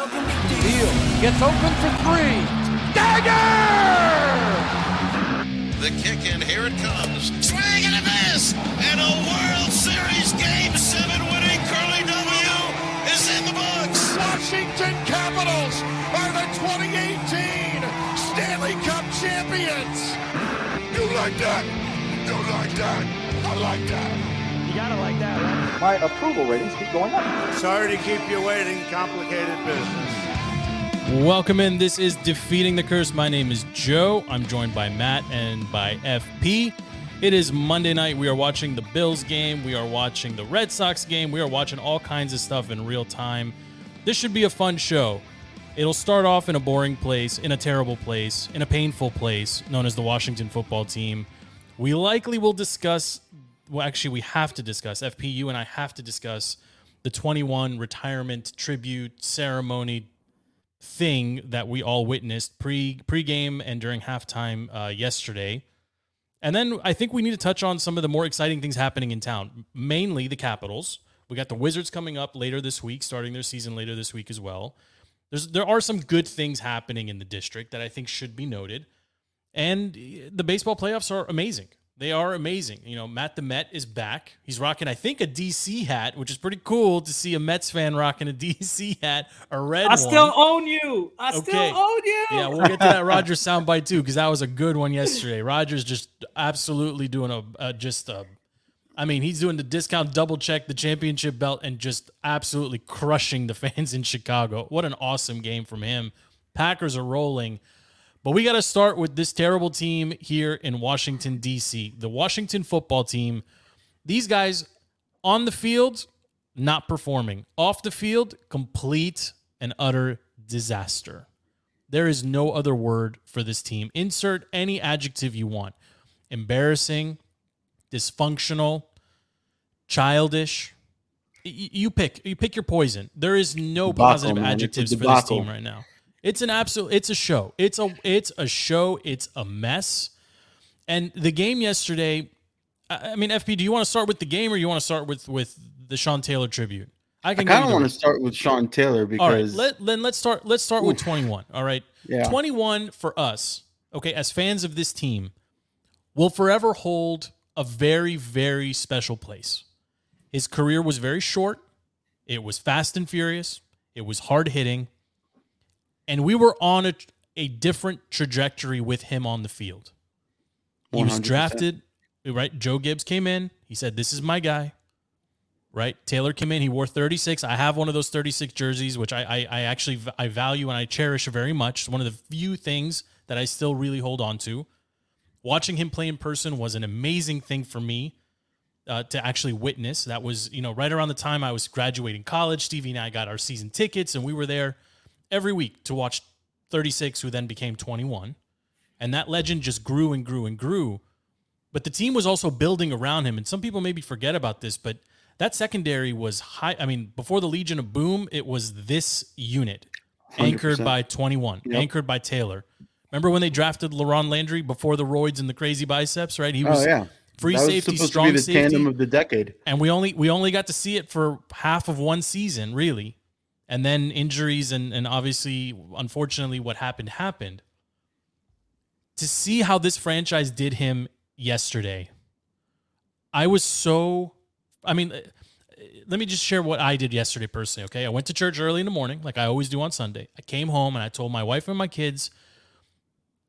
Beal gets open for three. Dagger! The kick in, here it comes. Swing and a miss! And a World Series Game 7 winning Curly W is in the books. Washington Capitals are the 2018 Stanley Cup champions. You like that? You like that? I like that. You gotta like that, right? my approval ratings keep going up. Sorry to keep you waiting. Complicated business. Welcome in. This is Defeating the Curse. My name is Joe. I'm joined by Matt and by FP. It is Monday night. We are watching the Bills game. We are watching the Red Sox game. We are watching all kinds of stuff in real time. This should be a fun show. It'll start off in a boring place, in a terrible place, in a painful place known as the Washington football team. We likely will discuss, well, actually, we have to discuss, FPU and I have to discuss the 21 retirement tribute ceremony thing that we all witnessed pre pregame and during halftime uh, yesterday. And then I think we need to touch on some of the more exciting things happening in town, mainly the Capitals. We got the Wizards coming up later this week, starting their season later this week as well. There's there are some good things happening in the district that I think should be noted. And the baseball playoffs are amazing. They are amazing. You know, Matt the Met is back. He's rocking, I think, a DC hat, which is pretty cool to see a Mets fan rocking a DC hat, a red I one. still own you. I Okay. still own you. Yeah, we'll get to that Rodgers soundbite too, because that was a good one yesterday. Rodgers just absolutely doing a, a just a, I mean, he's doing the discount double check, the championship belt, and just absolutely crushing the fans in Chicago. What an awesome game from him. Packers are rolling. But we got to start with this terrible team here in Washington, D.C. The Washington football team. These guys on the field, not performing. Off the field, complete and utter disaster. There is no other word for this team. Insert any adjective you want embarrassing, dysfunctional, childish. You pick. You pick your poison. There is no Debacle, positive man. Adjectives for this team right now. It's an absolute. It's a show. It's a. It's a show. It's a mess. And the game yesterday. I I mean, FP. Do you want to start with the game, or you want to start with with the Sean Taylor tribute? I I can. kind go of want to start with Sean Taylor All right, because let, then let's start. Let's start with 21. All right, Yeah. 21 for us. Okay, as fans of this team, will forever hold a very, very special place. His career was very short. It was fast and furious. It was hard hitting, and we were on a, a different trajectory with him on the field. He was 100%. drafted, right? Joe Gibbs came in. He said, This is my guy. Right? Taylor came in. He wore 36. I have one of those 36 jerseys, which I, I, I actually I value and I cherish very much. It's one of the few things that I still really hold on to. Watching him play in person was an amazing thing for me uh, to actually witness. That was, you know, right around the time I was graduating college. Stevie and I got our season tickets, and we were there every week to watch 36, who then became 21. And that legend just grew and grew and grew. But the team was also building around him. And some people maybe forget about this, but that secondary was high. I mean, before the Legion of Boom, it was this unit anchored 100%. by 21, Yep. anchored by Taylor. Remember when they drafted LaRon Landry before the roids and the crazy biceps, right? He oh, was oh yeah, free that was safety, supposed strong to be the safety tandem of the decade. and we only we only got to see it for half of one season really and then injuries and and obviously unfortunately what happened happened. To see how this franchise did him yesterday i was so i mean let me just share what i did yesterday personally okay? I went to church early in the morning like i always do on sunday. I came home and i told my wife and my kids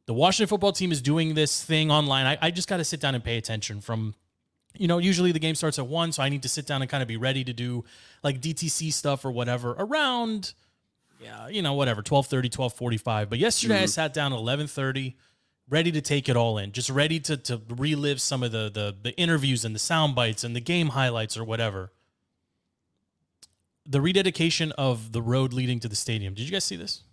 the washington football team is doing this thing online. I, I just got to sit down and pay attention from you know, usually the game starts at one, so I need to sit down and kind of be ready to do like DTC stuff or whatever around, yeah, you know, whatever, 1230, 1245. But yesterday I mm-hmm. sat down at 1130, ready to take it all in, just ready to, to relive some of the, the, the interviews and the sound bites and the game highlights or whatever. The rededication of the road leading to the stadium. Did you guys see this?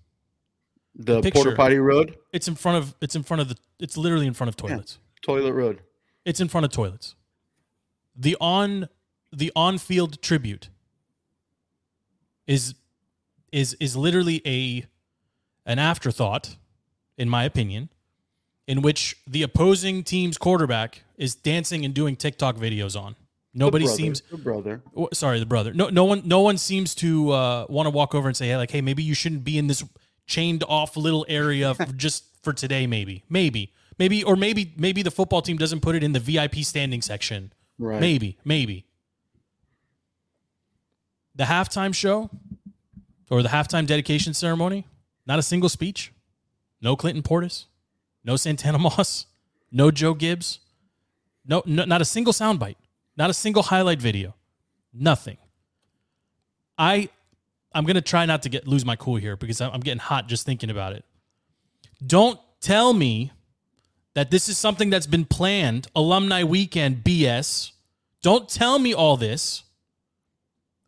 The Picture. porta potty road, It's in front of, it's in front of the, it's literally in front of toilets. toilet road. It's in front of toilets. The on the on field tribute is is is literally a an afterthought, in my opinion, in which the opposing team's quarterback is dancing and doing TikTok videos on. Nobody The brother, seems the brother. sorry the brother no no one no one seems to uh, want to walk over and say hey, like hey maybe you shouldn't be in this chained off little area for just for today maybe maybe maybe or maybe maybe the football team doesn't put it in the vip standing section Right. maybe maybe. The halftime show or the halftime dedication ceremony not a single speech. No clinton portis. No santana moss. No joe gibbs. No, no not a single soundbite. Not a single highlight video. Nothing. I i'm gonna try not to get lose my cool here because i'm I'm getting hot just thinking about it. Don't tell me that this is something that's been planned alumni weekend bs don't tell me all this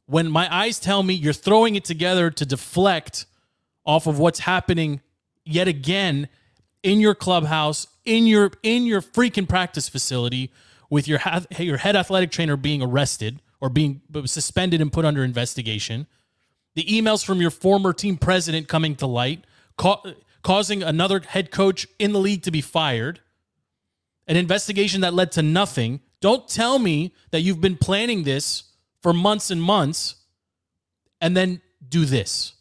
when my eyes tell me you're throwing it together to deflect off of what's happening yet again in your clubhouse in your in your freaking practice facility with your your head athletic trainer being arrested or being suspended and put under investigation. The emails from your former team president coming to light causing another head coach in the league to be fired an investigation that led to nothing don't tell me that you've been planning this for months and months and then do this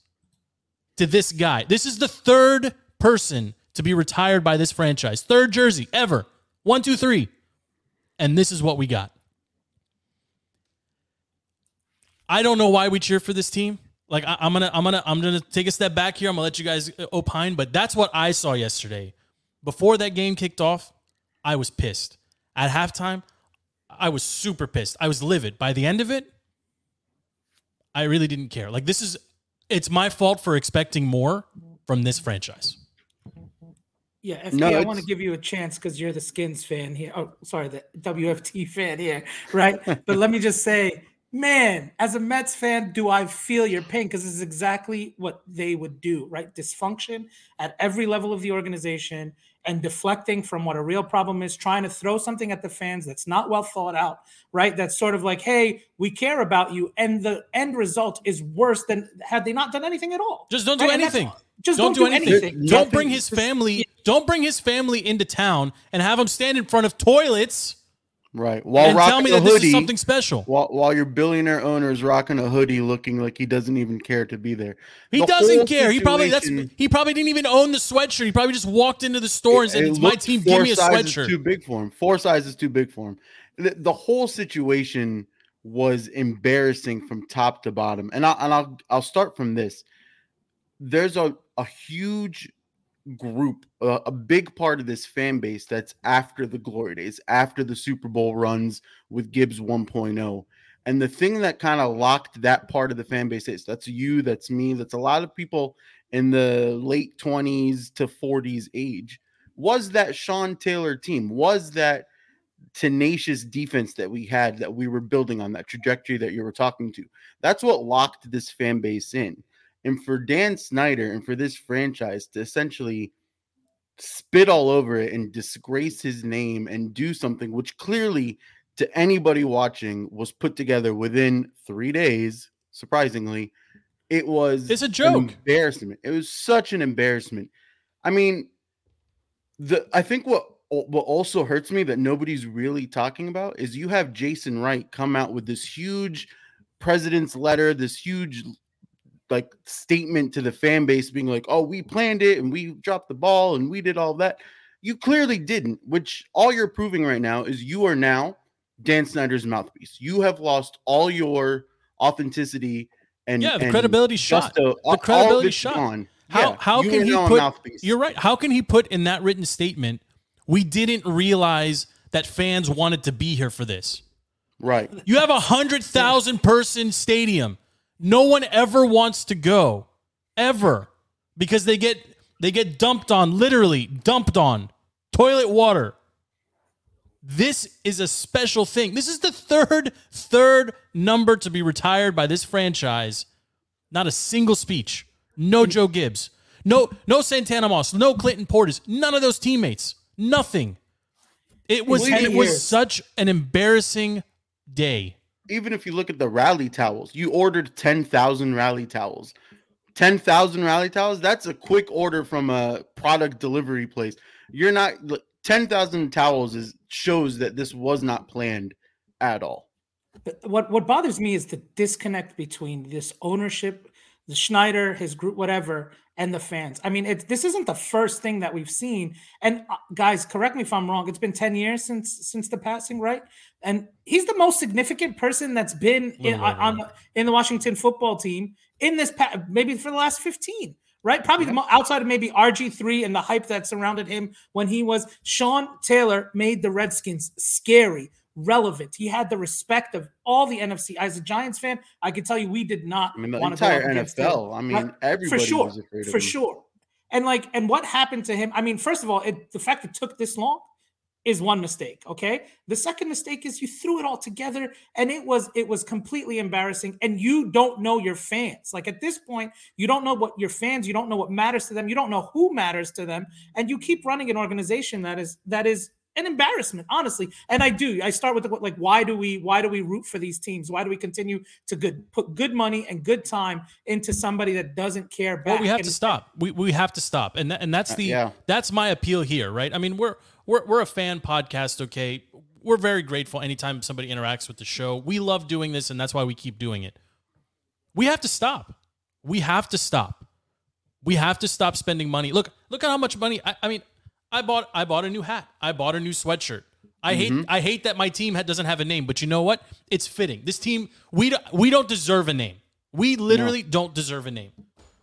to this guy. This is the third person to be retired by this franchise. Third jersey ever. One, two, three. And this is what we got. I don't know why we cheer for this team. Like I, am gonna, I'm gonna, I'm gonna take a step back here. I'm gonna let you guys uh, opine, but that's what I saw yesterday. Before that game kicked off, I was pissed. At halftime, I was super pissed. I was livid. By the end of it, I really didn't care. Like this is it's my fault for expecting more from this franchise. Yeah, FP, No, I want to give you a chance because you're the Skins fan here. Oh, sorry, the WFT fan here, right? but let me just say, man, as a Mets fan, do I feel your pain? Because this is exactly what they would do, right? Dysfunction at every level of the organization and deflecting from what a real problem is, trying to throw something at the fans that's not well thought out, right? That's sort of like, hey, we care about you. And the end result is worse than had they not done anything at all. Just don't do Right? Anything. Just don't, do anything. anything. Don't bring his family. Don't bring his family into town and have him stand in front of toilets Right. While and rocking tell me a that hoodie, this is something special. while while your billionaire owner is rocking a hoodie, looking like he doesn't even care to be there. He The doesn't care. He probably that's he probably didn't even own the sweatshirt. He probably just walked into the store and said, it "It's my team. Give me a sweatshirt." Too big for him. Four sizes too big for him. The, the whole situation was embarrassing from top to bottom. And I and I'll I'll start from this. There's a a huge group, uh, a big part of this fan base that's after the glory days, after the Super Bowl runs with Gibbs 1.0. And the thing that kind of locked that part of the fan base is that's you, that's me, that's a lot of people in the late 20s to 40s age was that Sean Taylor team, was that tenacious defense that we had that we were building on that trajectory that you were talking to. That's what locked this fan base in. And for Dan Snyder and for this franchise to essentially spit all over it and disgrace his name and do something which clearly to anybody watching was put together within three days, surprisingly, it was It's a joke. embarrassment. It was such an embarrassment. I mean, the I think what what also hurts me that nobody's really talking about is you have Jason Wright come out with this huge president's letter, this huge like statement to the fan base being like, "Oh, we planned it and we dropped the ball and we did all that." You clearly didn't, which all you're proving right now is you are now Dan Snyder's mouthpiece. You have lost all your authenticity and Yeah, the and credibility shot. all credibility shot. gone. How Yeah, how can he put? mouthpiece. You're right. How can he put in that written statement? We didn't realize that fans wanted to be here for this. right. You have a hundred thousand person stadium. No one ever wants to go, ever, because they get they get dumped on, literally dumped on, toilet water. This is a special thing. This is the third third number to be retired by this franchise. Not a single speech. No Joe Gibbs. No no Santana Moss. No Clinton Portis. None of those teammates. Nothing. It was it was such an embarrassing day. Even if you look at the rally towels, you ordered 10,000 rally towels. 10,000 rally towels, that's a quick order from a product delivery place. You're not 10,000 towels is shows that this was not planned at all. What what bothers me is the disconnect between this ownership, the Snyder, his group, whatever, and the fans. I mean, it's this isn't the first thing that we've seen. And uh, guys, correct me if I'm wrong. It's been 10 years since since the passing, right? And he's the most significant person that's been in, on, on the, in the Washington football team in this pa- maybe for the last 15 right? Probably yeah. the mo- outside of maybe RG3 and the hype that surrounded him when he was Sean Taylor made the Redskins scary, relevant. He had the respect of all the NFC. As a Giants fan, I can tell you we did not I mean, the entire NFL. I mean, everybody for sure, was afraid of for sure. And like, and what happened to him? I mean, first of all, it, the fact it took this long is one mistake okay the second mistake is you threw it all together and it was it was completely embarrassing and you don't know your fans like at this point you don't know what your fans you don't know what matters to them you don't know who matters to them and you keep running an organization that is that is an embarrassment honestly. And i do i start with the, like why do we why do we root for these teams? Why do we continue to good put good money and good time into somebody that doesn't care back? well we have and, to stop. We, we have to stop. And that, and that's Uh, the yeah. that's my appeal here right? I mean we're we're, we're a fan podcast okay? We're very grateful anytime somebody interacts with the show. We love doing this and that's why we keep doing it. We have to stop. We have to stop. We have to stop spending money. Look look at how much money i, I mean i bought i bought a new hat i bought a new sweatshirt I hate I hate that my team ha- doesn't have a name, but you know what? It's fitting. This team we don't, we don't deserve a name. We literally don't deserve a name.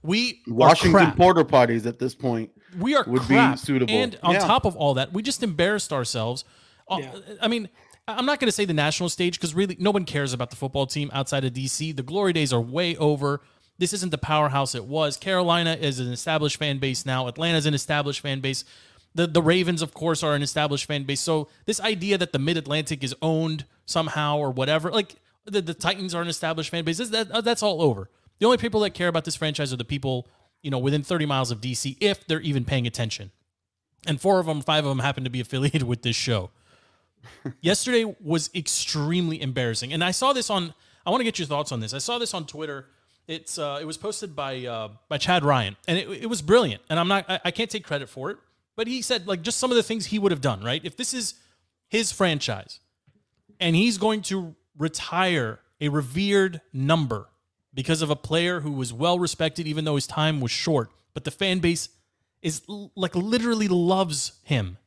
We are Washington crap. porter parties at this point. We are would be suitable. And on Yeah. top of all that, we just embarrassed ourselves. Uh, Yeah. I mean, I- I'm not going to say the national stage because really no one cares about the football team outside of DC. The glory days are way over. This isn't the powerhouse it was. Carolina is an established fan base now. Atlanta's an established fan base. The the Ravens, of course, are an established fan base. So this idea that the Mid Atlantic is owned somehow or whatever, like the, the Titans are an established fan base. That, that's all over. The only people that care about this franchise are the people you know within 30 miles of DC, if they're even paying attention. And four of them, five of them, happen to be affiliated with this show. Yesterday was extremely embarrassing, and I saw this on. I want to get your thoughts on this. I saw this on Twitter. It's uh, it was posted by uh, by Chad Ryan, and it, it was brilliant. And I'm not I, I can't take credit for it, but he said like just some of the things he would have done. Right, if this is his franchise, and he's going to retire a revered number because of a player who was well respected, even though his time was short, but the fan base is like literally loves him.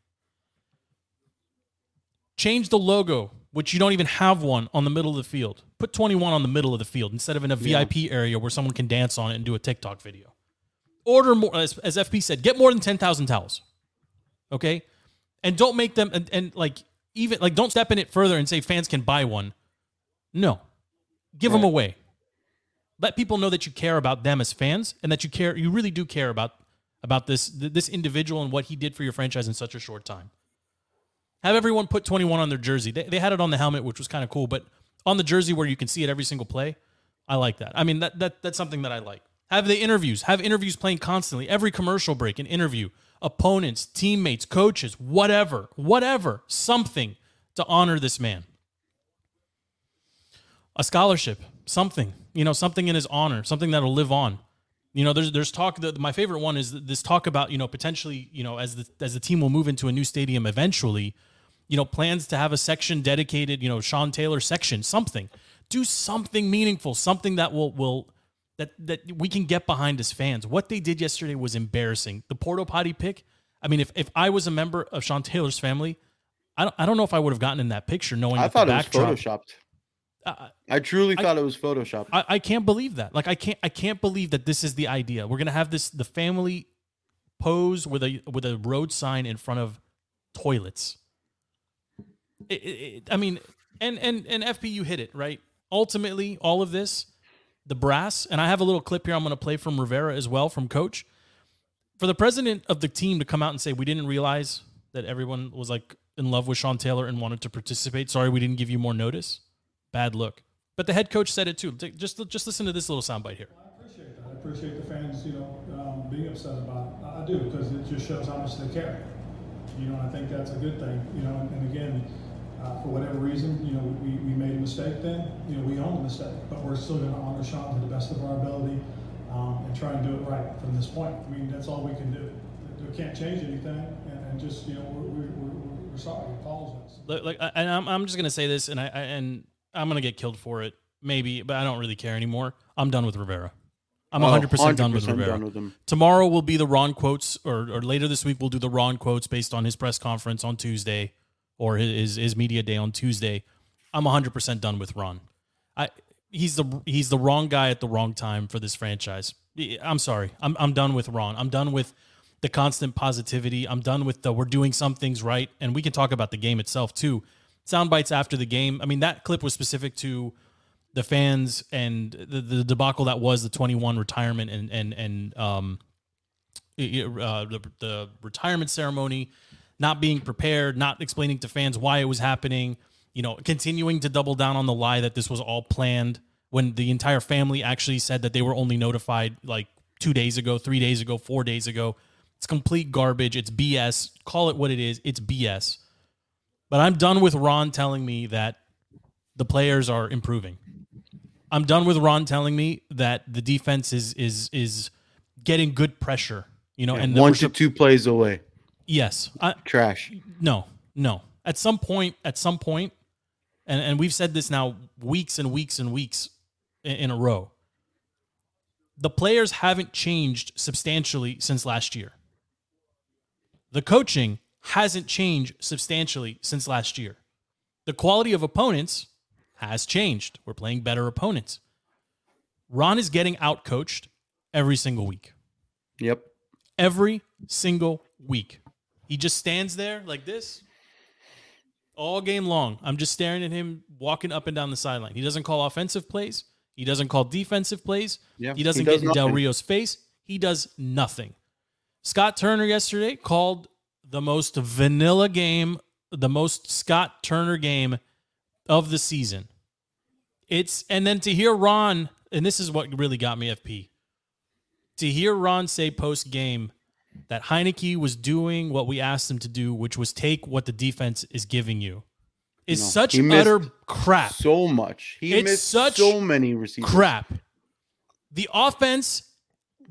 Change the logo, which you don't even have one on the middle of the field. Put 21 on the middle of the field instead of in a VIP area where someone can dance on it and do a TikTok video. Order more, as, as FP said, get more than 10,000 towels. Okay? And don't make them, and, and like, even, like, don't step in it further and say fans can buy one. No. Give them away. Let people know that you care about them as fans and that you care, you really do care about about this this individual and what he did for your franchise in such a short time. Have everyone put 21 on their jersey. They, they had it on the helmet, which was kind of cool, but on the jersey where you can see it every single play, I like that. I mean, that, that that's something that I like. Have the interviews. Have interviews playing constantly. Every commercial break, an interview. Opponents, teammates, coaches, whatever, whatever, something to honor this man. A scholarship, something, you know, something in his honor, something that'll live on. You know, there's there's talk. That my favorite one is this talk about you know potentially you know as the as the team will move into a new stadium eventually, you know plans to have a section dedicated you know Sean Taylor section something, do something meaningful, something that will will that that we can get behind as fans. What they did yesterday was embarrassing. The Porto Potty pick. I mean, if if I was a member of Sean Taylor's family, I don't I don't know if I would have gotten in that picture knowing that. I thought it was photoshopped. Uh, I truly I- thought it was photoshopped. I, I can't believe that. Like I can't I can't believe that this is the idea. We're gonna have this the family pose with a with a road sign in front of toilets. It, it, it- I mean, and and and FP you hit it right. Ultimately, all of this, the brass, and I have a little clip here I'm gonna play from Rivera as well from Coach. For the president of the team to come out and say we didn't realize that everyone was like in love with Sean Taylor and wanted to participate. Sorry, we didn't give you more notice. Bad look. But the head coach said it too. Just just listen to this little soundbite here. I appreciate that. I appreciate the fans, you know, um, being upset about it. I do because it just shows how much they care. You know, I think that's a good thing. You know, and again, uh, for whatever reason, you know, we, we made a mistake then. You know, we own the mistake, but we're still going to honor Sean to the best of our ability um, and try and do it right from this point. I mean, that's all we can do. We can't change anything, and, and just you know, we're, we're, we're, we're sorry. Apologize. Like, like and I'm, I'm just gonna say this, and I, I and I'm gonna get killed for it, maybe, but I don't really care anymore. I'm done with Rivera. I'm Oh, 100% done with 100% Rivera. done with him. Tomorrow will be the Ron quotes, or, or later this week we'll do the Ron quotes based on his press conference on Tuesday, or his his media day on Tuesday. I'm 100 percent done with Ron. I he's the he's the wrong guy at the wrong time for this franchise. I'm sorry. I'm I'm done with Ron. I'm done with the constant positivity. I'm done with the we're doing some things right, and we can talk about the game itself too. Sound bites after the game. I mean, that clip was specific to the fans and the, the debacle that was the 21 retirement and and and um uh, the, the retirement ceremony, not being prepared, not explaining to fans why it was happening, you know, continuing to double down on the lie that this was all planned when the entire family actually said that they were only notified like two days ago, three days ago, four days ago. It's complete garbage. It's BS. Call it what it is. It's BS. But I'm done with Ron telling me that the players are improving. I'm done with Ron telling me that the defense is is is getting good pressure. You know, and that one to two plays away. Yes, I, Trash. no, no. At some point, at some point, and and we've said this now weeks and weeks and weeks in, in a row. The players haven't changed substantially since last year. The coaching hasn't changed substantially since last year. The quality of opponents has changed. We're playing better opponents. Ron is getting outcoached every single week Yep. every single week. He just stands there like this all game long. I'm just staring at him walking up and down the sideline. He doesn't call offensive plays. He doesn't call defensive plays. Yeah, he doesn't he does get in Del. Rio's face. He does nothing. Scott Turner yesterday called the most vanilla game, the most Scott Turner game of the season. It's and then to hear Ron, and this is what really got me FP. To hear Ron say post game that Heinicke was doing what we asked him to do, which was take what the defense is giving you, is No, such utter crap. So much. He It's missed such so many receivers. crap. The offense,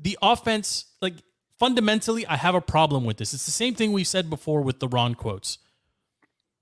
the offense, like fundamentally, I have a problem with this. It's the same thing we've said before with the Ron quotes.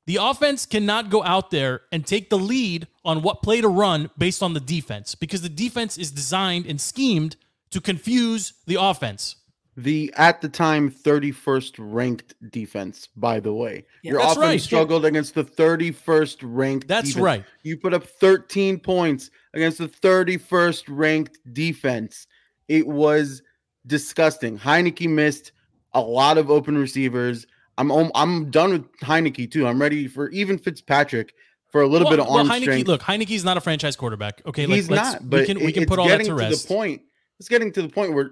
The offense cannot go out there and take the lead on what play to run based on the defense because the defense is designed and schemed to confuse the offense. The at the time 31st ranked defense, by the way. Yeah, Your offense right. struggled against the 31st ranked That's defense. right. You put up 13 points against the 31st ranked defense. It was disgusting. Heinicke missed a lot of open receivers. I'm I'm done with Heinicke too. I'm ready for even Fitzpatrick for a little Well- bit of well, arm Heinicke, strength. Look, Heinicke's not a franchise quarterback. Okay, like, He's let's- not, but we can we can put all that getting to rest. the point. It's getting to the point where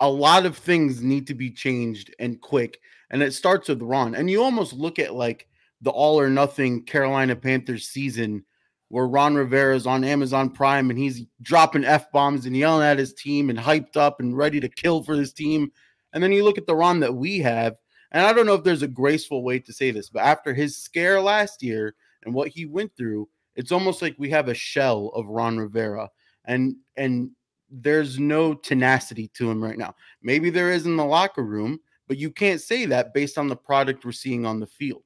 a lot of things need to be changed and quick, and it starts with Ron. And you almost look at like the all or nothing Carolina Panthers season, where Ron Rivera is on Amazon Prime and he's dropping f bombs and yelling at his team and hyped up and ready to kill for his team. And then you look at the Ron that we have, and I don't know if there's a graceful way to say this, but after his scare last year and what he went through, it's almost like we have a shell of Ron Rivera, and and there's no tenacity to him right now. Maybe there is in the locker room, but you can't say that based on the product we're seeing on the field.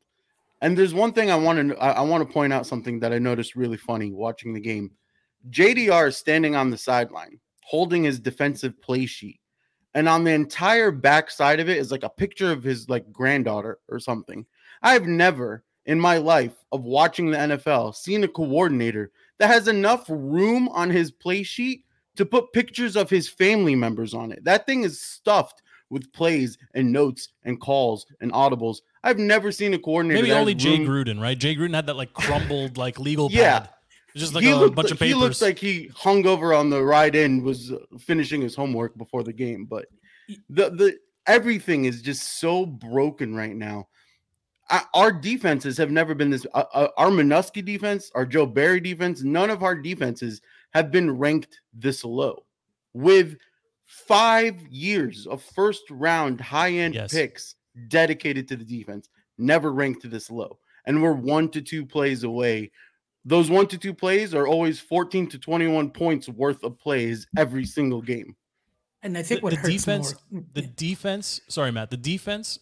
And there's one thing I want to I, want to point out something that I noticed really funny watching the game. JDR is standing on the sideline holding his defensive play sheet. And on the entire back side of it is like a picture of his like granddaughter or something. I've never in my life of watching the NFL seen a coordinator that has enough room on his play sheet to put pictures of his family members on it. That thing is stuffed with plays and notes and calls and audibles. I've never seen a coordinator. Maybe that only Jay Gruden, right? Jay Gruden had that like crumbled like legal Yeah. pad. Just like he a looked bunch of papers. He looks like he hung over on the right end, was uh, finishing his homework before the game. But the the everything is just so broken right now. I, our defenses have never been this. Uh, uh, our Manusky defense, our Joe Barry defense, none of our defenses have been ranked this low. With five years of first round high end Yes. picks dedicated to the defense, never ranked this low, and we're one to two plays away those one to two plays are always 14 to 21 points worth of plays every single game. And I think the, what the hurts defense, more. the defense. Sorry, Matt. The defense.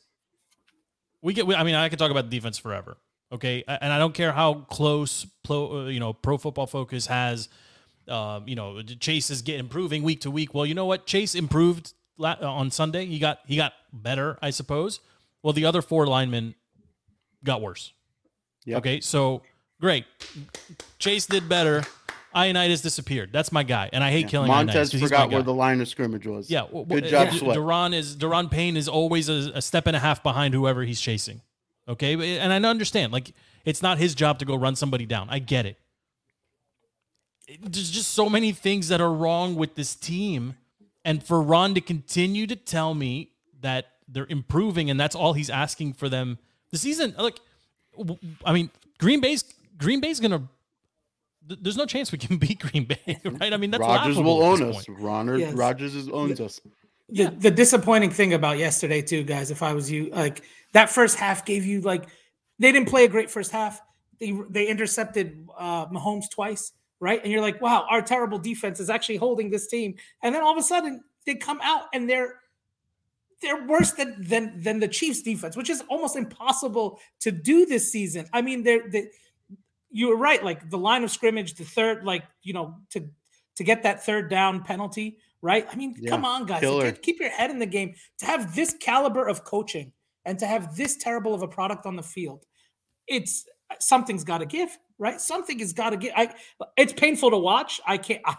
We get. we- I mean, I could talk about the defense forever. Okay, and I don't care how close, uh, you know, Pro Football Focus has, uh, you know, Chase is get improving week to week. Well, you know what? Chase improved la- uh, on Sunday. He got he got better, I suppose. Well, the other four linemen got worse. Yep. Okay, so great. Chase did better. Ioannidis disappeared. That's my guy, and I hate killing Montez. Montez 'cause he's my forgot where the line of scrimmage was. Yeah, w- good job, Sweat. Daron is Daron Payne is always a, a step and a half behind whoever he's chasing. Okay, and I understand like it's not his job to go run somebody down. I get it. It- There's just so many things that are wrong with this team, and for Ron to continue to tell me that they're improving and that's all he's asking for them the season. Like, I mean, Green Bay's Green Bay's gonna. There's no chance we can beat Green Bay, right? I mean, that's Rodgers will own us. point. Ron Yes. Rodgers is, owns us. the, the disappointing thing about yesterday too guys if i was you like that first half gave you like they didn't play a great first half they they intercepted uh mahomes twice right? And you're like wow our terrible defense is actually holding this team. And then all of a sudden they come out and they're they're worse than than than the chiefs defense which is almost impossible to do this season. I mean they're they, you were right like the line of scrimmage the third like you know to to get that third down penalty right? I mean Yeah, come on guys keep your head in the game. To have this caliber of coaching and to have this terrible of a product on the field it's something's got to give right something has got to get. i it's painful to watch i can't i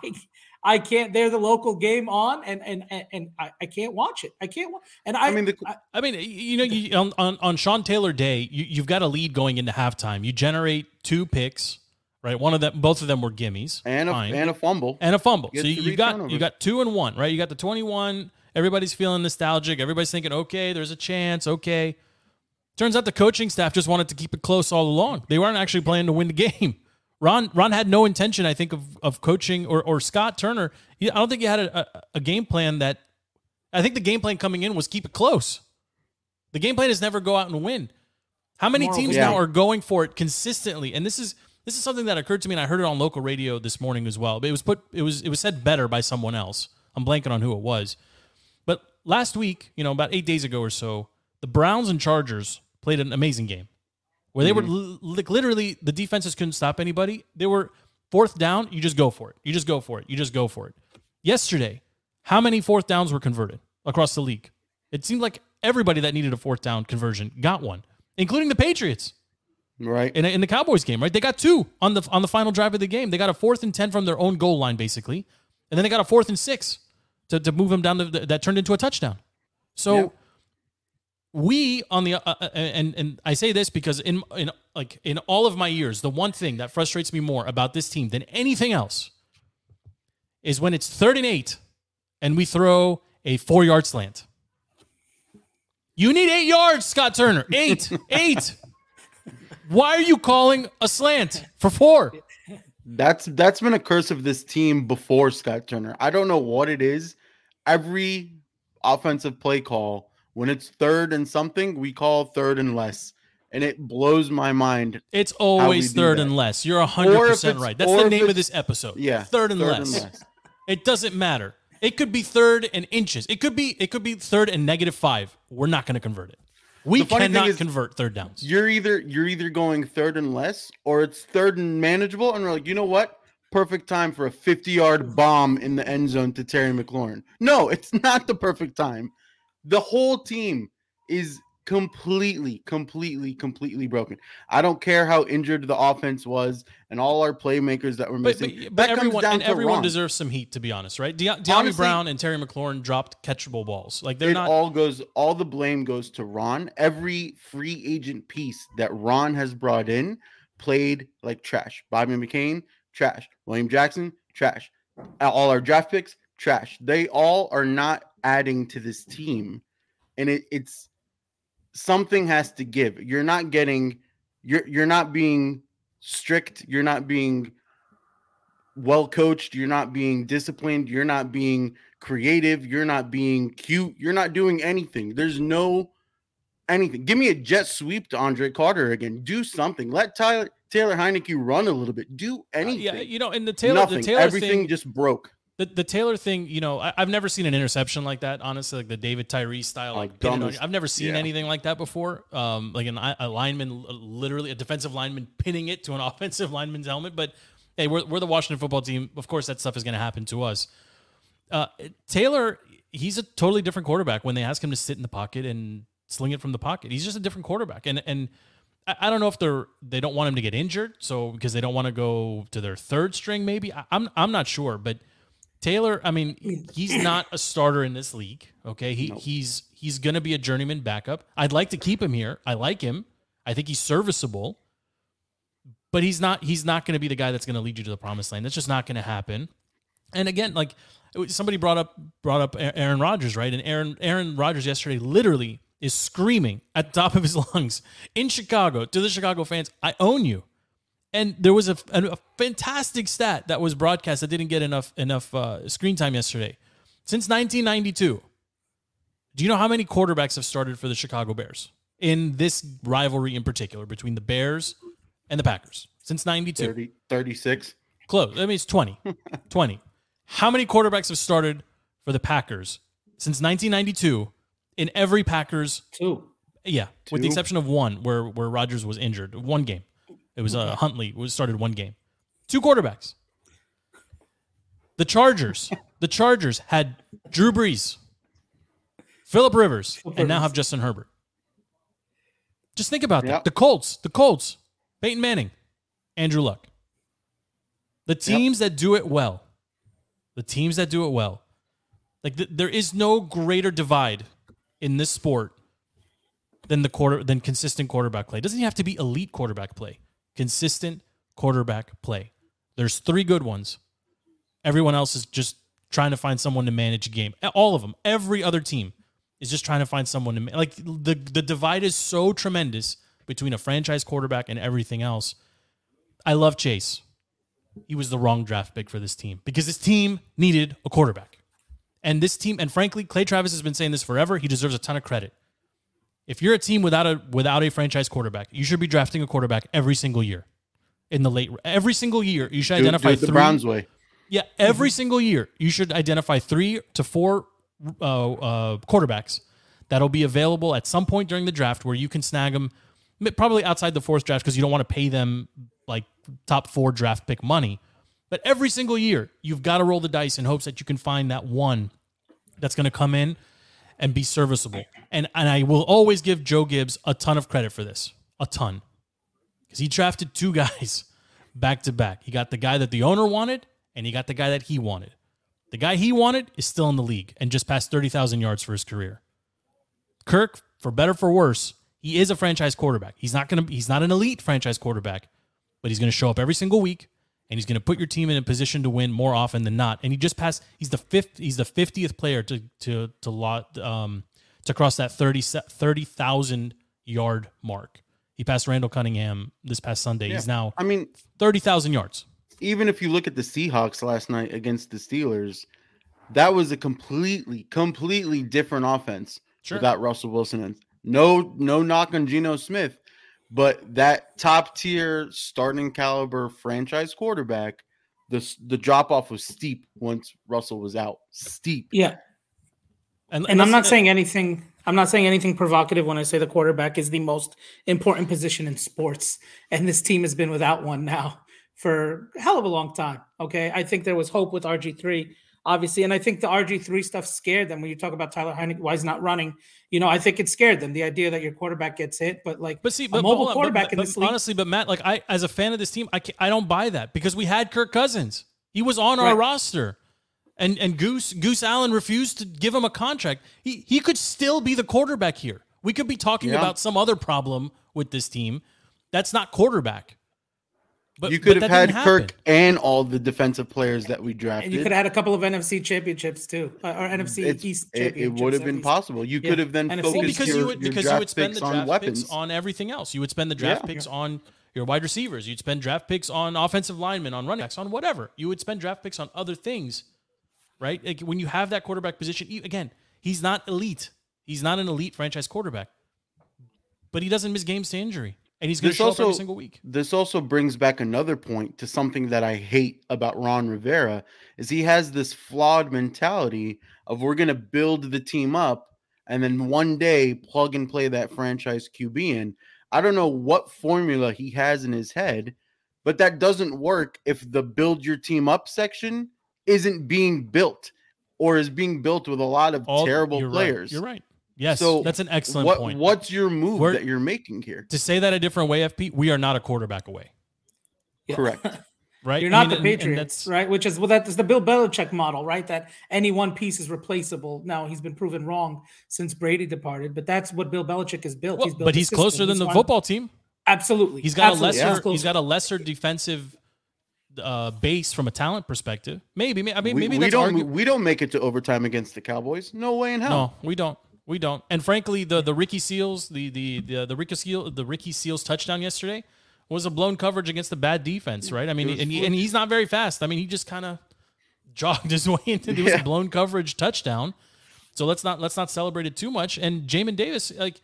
i can't they're the local game on and and and, and I, I can't watch it i can't wa- and i, I mean, the, I- I mean, you know, you, on, on on Sean Taylor Day, you, you've got a lead going into halftime. You generate two picks, right? One of them, both of them were gimmies, and a, Fine. and a fumble. and a fumble. You So you, three you got turnovers. you got two and one, right? You got the twenty-one. Everybody's feeling nostalgic. Everybody's thinking, okay, there's a chance. Okay. Turns out the coaching staff just wanted to keep it close all along. They weren't actually planning to win the game. Ron Ron had no intention, I think, of of coaching or or Scott Turner. I don't think he had a, a, game plan that. I think the game plan coming in was keep it close. The game plan is never go out and win. How many teams Yeah. now are going for it consistently? And this is this is something that occurred to me, and I heard it on local radio this morning as well. But it was put it was it was said better by someone else. I'm blanking on who it was. But last week, you know, about eight days ago or so, the Browns and Chargers played an amazing game where they were mm-hmm. li- like literally the defenses couldn't stop anybody. They were fourth down, you just go for it. You just go for it. You just go for it. Yesterday, how many fourth downs were converted across the league? It seemed like everybody that needed a fourth down conversion got one, including the Patriots right? in, in the Cowboys game, right? They got two on the on the final drive of the game. They got a fourth and ten from their own goal line, basically, and then they got a fourth and six to, to move them down. To, that turned into a touchdown. So Yeah. We on the uh, uh, and and I say this because in in like in all of my years, the one thing that frustrates me more about this team than anything else is when it's third and eight, and we throw a four yard slant. You need eight yards, Scott Turner. Eight, eight. Why are you calling a slant for four? That's that's been a curse of this team before Scott Turner. I don't know what it is. Every offensive play call, when it's third and something, we call third and less, and it blows my mind. It's always third and less. You're Or hundred if percent it's- right. That's the name of this episode. Yeah, third and less. It doesn't matter. It could be third and inches. It could be it could be third and negative five. We're not going to convert it. We The funny thing cannot is- convert third downs. You're either you're either going third and less, or it's third and manageable, and we're like, you know what? Perfect time for a 50 yard bomb in the end zone to Terry McLaurin. No, it's not the perfect time. The whole team is completely, completely, completely broken. I don't care how injured the offense was and all our playmakers that were missing. but, but comes everyone and everyone Ron. deserves some heat, to be honest, right? De- Dyami Honestly- Brown and Terry McLaurin dropped catchable balls. Like they're it not. all goes all the blame goes to Ron. Every free agent piece that Ron has brought in played like trash. Bobby McCain, trash. William Jackson, trash. All our draft picks, trash. They all are not adding to this team. And it, it's something has to give. You're not getting you're you're not being strict, you're not being well coached, you're not being disciplined, you're not being creative, you're not being cute, you're not doing anything. There's no anything. Give me a jet sweep to Andre Carter again. Do something. Let Tyler Taylor Heinicke run a little bit. Do Uh, anything. yeah, you know, and the Taylor, Nothing. the Taylor Everything thing, just broke. The the Taylor thing, you know, I, have never seen an interception like that. Honestly, like the David Tyree style, like, like on, I've never seen yeah. anything like that before. Um, like an, a lineman, literally a defensive lineman pinning it to an offensive lineman's helmet. But hey, we're we're the Washington football team. Of course, that stuff is going to happen to us. Uh, Taylor, he's a totally different quarterback when they ask him to sit in the pocket and sling it from the pocket. He's just a different quarterback, and and I don't know if they're they don't want him to get injured, so because they don't want to go to their third string, maybe I, I'm I'm not sure, but Taylor, I mean, he's not a starter in this league. Okay, he nope. he's he's going to be a journeyman backup. I'd like to keep him here. I like him. I think he's serviceable, but he's not he's not going to be the guy that's going to lead you to the promised land. That's just not going to happen. And again, like somebody brought up brought up Aaron Rodgers, right? And Aaron Aaron Rodgers yesterday literally is screaming at the top of his lungs in Chicago to the Chicago fans, I own you. And there was a, a, fantastic stat that was broadcast that didn't get enough enough uh, screen time yesterday. Since 1992, do you know how many quarterbacks have started for the Chicago Bears in this rivalry in particular between the Bears and the Packers? Since 92. 30, 36. Close. That means 20. 20. How many quarterbacks have started for the Packers since 1992 in every Packers two. Yeah, two? with the exception of one where where Rodgers was injured. One game. It was uh, Huntley was started one game. Two quarterbacks. The Chargers. the Chargers had Drew Brees, Philip Rivers, and now have Justin Herbert. Just think about yep. that. The Colts. The Colts. Peyton Manning, Andrew Luck. The teams yep. that do it well. The teams that do it well. Like th- there is no greater divide in this sport than the quarter than consistent quarterback play. It doesn't have to be elite quarterback play. Consistent quarterback play. There's three good ones. Everyone else is just trying to find someone to manage a game. All of them. Every other team is just trying to find someone to like the the divide is so tremendous between a franchise quarterback and everything else. I love Chase. He was the wrong draft pick for this team because this team needed a quarterback. And this team, and frankly, Clay Travis has been saying this forever. He deserves a ton of credit. If you're a team without a without a franchise quarterback, you should be drafting a quarterback every single year. In the late every single year, you should do, identify do the three, Browns way. Yeah, every mm-hmm. single year, you should identify three to four uh, uh, quarterbacks that'll be available at some point during the draft where you can snag them, probably outside the fourth draft because you don't want to pay them like top four draft pick money. But every single year, you've got to roll the dice in hopes that you can find that one that's going to come in and be serviceable. And and I will always give Joe Gibbs a ton of credit for this, a ton, because he drafted two guys back to back. He got the guy that the owner wanted, and he got the guy that he wanted. The guy he wanted is still in the league and just passed thirty thousand yards for his career. Kirk, for better for worse, he is a franchise quarterback. He's not gonna. He's not an elite franchise quarterback, but he's to show up every single week and he's going to put your team in a position to win more often than not. And he just passed. He's the fifth. He's the fiftieth player to to to lot um to cross that 30,000 30, yard mark. He passed Randall Cunningham this past Sunday. Yeah. He's now. I mean, thirty thousand yards. Even if you look at the Seahawks last night against the Steelers, that was a completely, completely different offense sure. without Russell Wilson. And no, no knock on Geno Smith, but that top tier starting caliber franchise quarterback, the the drop off was steep once Russell was out. Steep. Yeah. And, and, I'm not saying anything. I'm not saying anything provocative when I say the quarterback is the most important position in sports, and this team has been without one now for a hell of a long time. Okay, I think there was hope with RG three obviously. And I think the RG3 stuff scared them when you talk about Tyler Heinicke, why he's not running. You know, I think it scared them, the idea that your quarterback gets hit. But like, but see, but, mobile but, quarterback but, in this league. Honestly, but Matt, like, I, as a fan of this team, I, I don't buy that because we had Kirk Cousins. He was on right. our roster. And, and Goose Goose Allen refused to give him a contract. He he could still be the quarterback here. We could be talking yeah. about some other problem with this team. That's not quarterback. But you could have had Kirk and all the defensive players that we drafted. And you could have had a couple of NFC championships too, uh, or NFC it's, East. It, it would have been possible. You yeah. could have then NFC focused well, because your, you would, because you would spend the draft on picks on everything else. You would spend the draft yeah. picks on your wide receivers. You'd spend draft picks on offensive linemen, on running backs, on whatever. You would spend draft picks on other things, right? Like when you have that quarterback position, again, he's not elite. He's not an elite franchise quarterback, but he doesn't miss games to injury. And he's going to This show up every also- single week. This also brings back another point to something that I hate about Ron Rivera is he has this flawed mentality of we're going to build the team up and then one day plug and play that franchise QB in. I don't know what formula he has in his head, but that doesn't work if the build your team up section isn't being built or is being built with a lot of All- terrible you're right. players. You're right. Yes, So that's an excellent what, point. What's your move We're- that you're making here? to say that a different way, FP, we are not a quarterback away, Yeah. Correct. right? You're I not mean, the and- and Patriots, that's- right? Which is well, that's the Bill Belichick model, right? That any one piece is replaceable. Now he's been proven wrong since Brady departed, but that's what Bill Belichick has built. Well, he's built but a he's system. closer than He's the won- football team. Absolutely, He's got a lesser. He's closer. He's got a lesser defensive uh, base from a talent perspective. Maybe. I mean, maybe we that's don't argu- we don't make it to overtime against the Cowboys. No way in hell. No, we don't. We don't. And frankly, the the Ricky Seals, the the the the Ricky Seal, the Ricky Seals touchdown yesterday was a blown coverage against a bad defense, right? I mean, and, he, and he's not very fast. I mean, he just kind of jogged his way into was a blown coverage touchdown. So let's not let's not celebrate it too much. And Jamin Davis, like,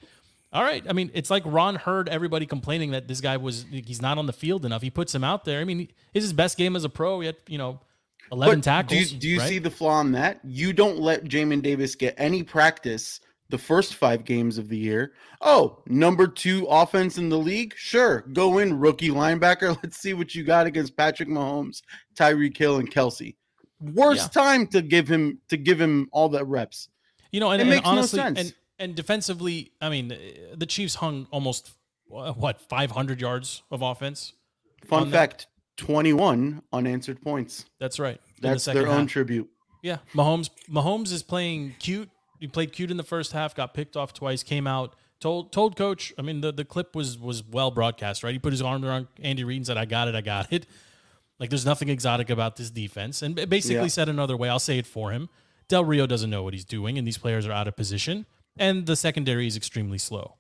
all right. I mean, it's like Ron heard everybody complaining that this guy was he's not on the field enough. He puts him out there. I mean, it's his best game as a pro. He had you know eleven But tackles. Do you, do you right? see the flaw in that? You don't let Jamin Davis get any practice the first five games of the year. Oh, number two offense in the league? Sure. Go in, rookie linebacker. Let's see what you got against Patrick Mahomes, Tyreek Hill, and Kelce. Worst time to give him to give him all the reps. You know, and, It and makes no sense. and and defensively, I mean, the Chiefs hung almost what 500 yards of offense. Fun On that- fact: twenty-one unanswered points. That's right. the That's second their own tribute. Yeah, Mahomes. Mahomes is playing cute. He played cute in the first half. Got picked off twice. Came out. Told told coach. I mean, the, the clip was was well broadcast. Right. He put his arm around Andy Reid and said, "I got it. I got it." Like there's nothing exotic about this defense, and basically Yeah. said another way. I'll say it for him. Del Rio doesn't know what he's doing, and these players are out of position, and the secondary is extremely slow.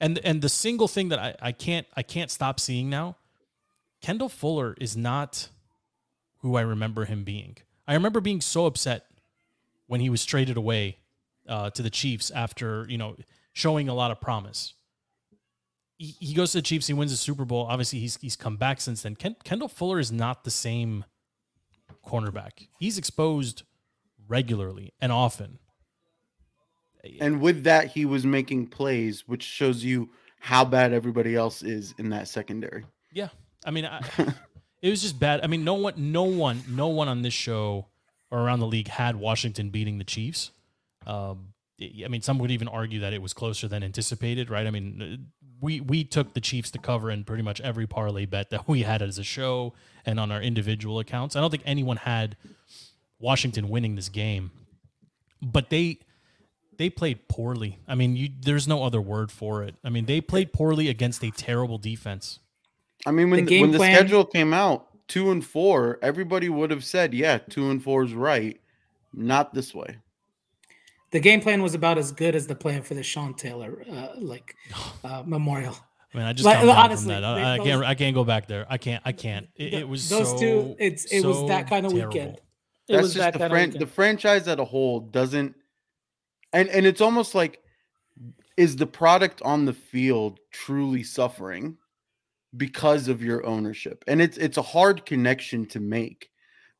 And and the single thing that I, I can't I can't stop seeing now, Kendall Fuller is not who I remember him being. I remember being so upset when he was traded away uh, to the Chiefs after you know showing a lot of promise. He, he goes to the Chiefs, he wins the Super Bowl. Obviously, he's he's come back since then. Ken, Kendall Fuller is not the same cornerback. He's exposed regularly and often. And with that, he was making plays, which shows you how bad everybody else is in that secondary. Yeah, I mean, I, it was just bad. I mean, no one, no one, no one on this show or around the league had Washington beating the Chiefs. Um, I I mean, some would even argue that it was closer than anticipated, right? I mean, uh, we we took the Chiefs to cover in pretty much every parlay bet that we had as a show and on our individual accounts. I don't think anyone had Washington winning this game, but they they played poorly. I mean, you, there's no other word for it. I mean, they played poorly against a terrible defense. I mean, when The the, game when the schedule came out, two and four, everybody would have said, "Yeah, two and four is right." Not this way. The game plan was about as good as the plan for the Sean Taylor uh, like uh, memorial. I mean, I just Like, honestly, from that. they- I, I those- can't. I can't go back there. I can't. I can't. It, it was those so, two. It's it was that kind of terrible. weekend. It That's was just that the kind fran- of the franchise as a whole doesn't, and and it's almost like, is the product on the field truly suffering because of your ownership? And it's it's a hard connection to make,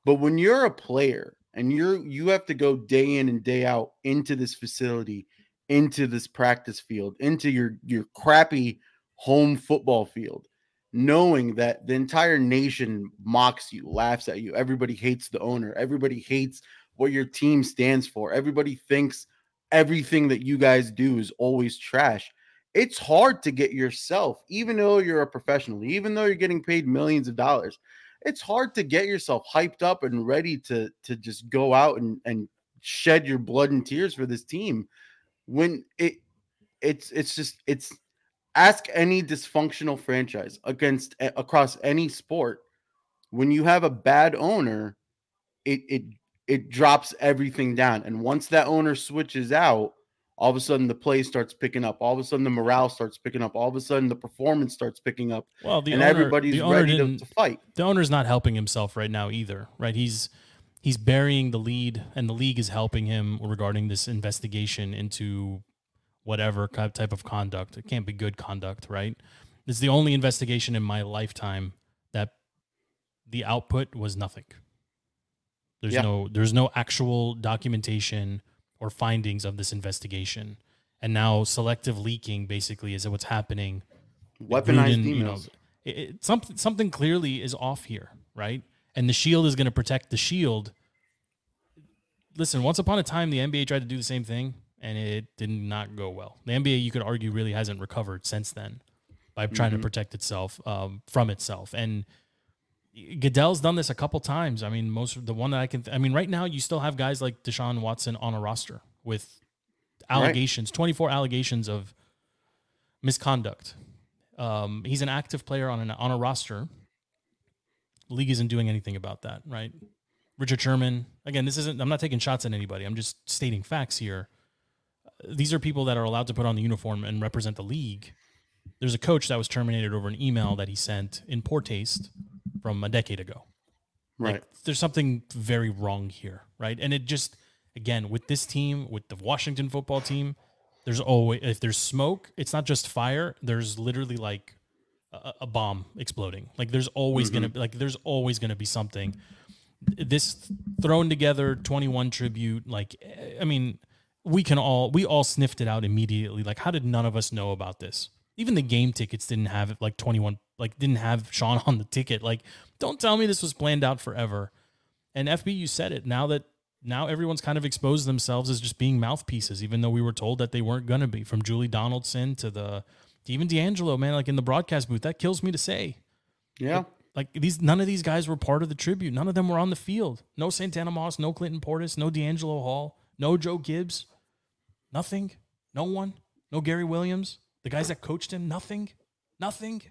but when you're a player and you're you have to go day in and day out into this facility, into this practice field, into your your crappy home football field knowing that the entire nation mocks you, laughs at you. Everybody hates the owner. Everybody hates what your team stands for. Everybody thinks everything that you guys do is always trash. It's hard to get yourself, even though you're a professional, even though you're getting paid millions of dollars, it's hard to get yourself hyped up and ready to to just go out and, and shed your blood and tears for this team when it it's it's just it's ask any dysfunctional franchise against across any sport when you have a bad owner it it it drops everything down. And once that owner switches out all of a sudden the play starts picking up all of a sudden the morale starts picking up all of a sudden the performance starts picking up Well, the and owner, everybody's the owner ready to, to fight the owner's not helping himself right now either, right? He's he's burying the lead, and the league is helping him regarding this investigation into whatever type of conduct. It can't be good conduct, right? it's the only investigation in my lifetime that the output was nothing. There's Yeah. no there's no actual documentation or findings of this investigation. And now selective leaking basically is what's happening. Weaponized Gruden, emails. you know, it, it- something something clearly is off here, right? And the shield is going to protect the shield. Listen, once upon a time, the NBA tried to do the same thing, and it did not go well. The NBA, you could argue, really hasn't recovered since then by trying to protect itself um, from itself. And Goodell's done this a couple times. I mean, most of the one that I can. Th- I mean, right now you still have guys like Deshaun Watson on a roster with allegations, twenty four allegations of misconduct. Um, he's an active player on an on a roster. League isn't doing anything about that, right? Richard Sherman. Again, this isn't. I'm not taking shots at anybody. I'm just stating facts here. These are people that are allowed to put on the uniform and represent the league. There's a coach that was terminated over an email that he sent in poor taste from a decade ago. Right. Like, there's something very wrong here, right? And it just, again, with this team, with the Washington football team, there's always, if there's smoke, it's not just fire. There's literally like a, a bomb exploding. Like there's always going to be, like, there's always to be something. This thrown together 21 tribute, like, eh, I mean, we can all, we all sniffed it out immediately. Like, how did none of us know about this? Even the game tickets didn't have it like 21 like didn't have Sean on the ticket. Like, don't tell me this was planned out forever. And FP, you said it. Now that now everyone's kind of exposed themselves as just being mouthpieces, even though we were told that they weren't gonna be. From Julie Donaldson to the to even D'Angelo, man, like in the broadcast booth, that kills me to say. Yeah. Like these, none of these guys were part of the tribute. None of them were on the field. No Santana Moss, no Clinton Portis, no D'Angelo Hall, no Joe Gibbs, nothing, no one, no Gary Williams. The guys that coached him, nothing, nothing.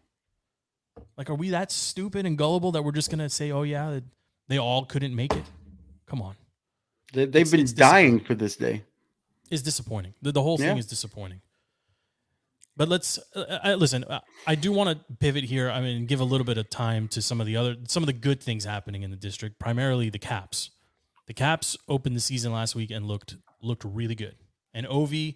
Like, are we that stupid and gullible that we're just gonna say, "Oh yeah, they all couldn't make it"? Come on, They, they've It's- been it's dying for this day. it's disappointing. The, the whole thing Yeah. is disappointing. But let's uh, uh, listen. Uh, I do want to pivot here. I mean, give a little bit of time to some of the other, some of the good things happening in the district. Primarily the Caps. The Caps opened the season last week and looked looked really good. And Ovi,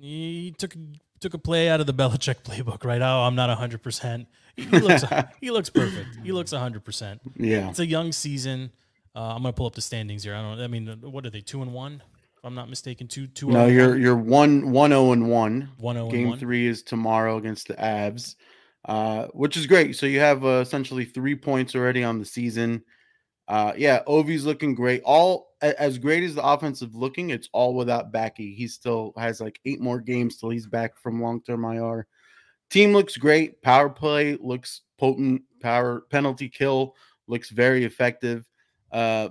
he took took a play out of the Belichick playbook. Right? Oh, I'm not 100. percent He looks he looks perfect. He looks 100. percent Yeah. it's a young season. Uh, I'm gonna pull up the standings here. I don't. I mean, what are they? Two and one, if I'm not mistaken. Two two. No, you're one? you're one one zero and one. One oh and Game one. three is tomorrow against the Avs, uh, which is great. So you have uh, essentially three points already on the season. Uh, yeah, Ovi's looking great. All as great as the offensive looking, it's all without Backy. He still has like eight more games till he's back from long term IR. Team looks great. Power play looks potent. Power penalty kill looks very effective. Uh,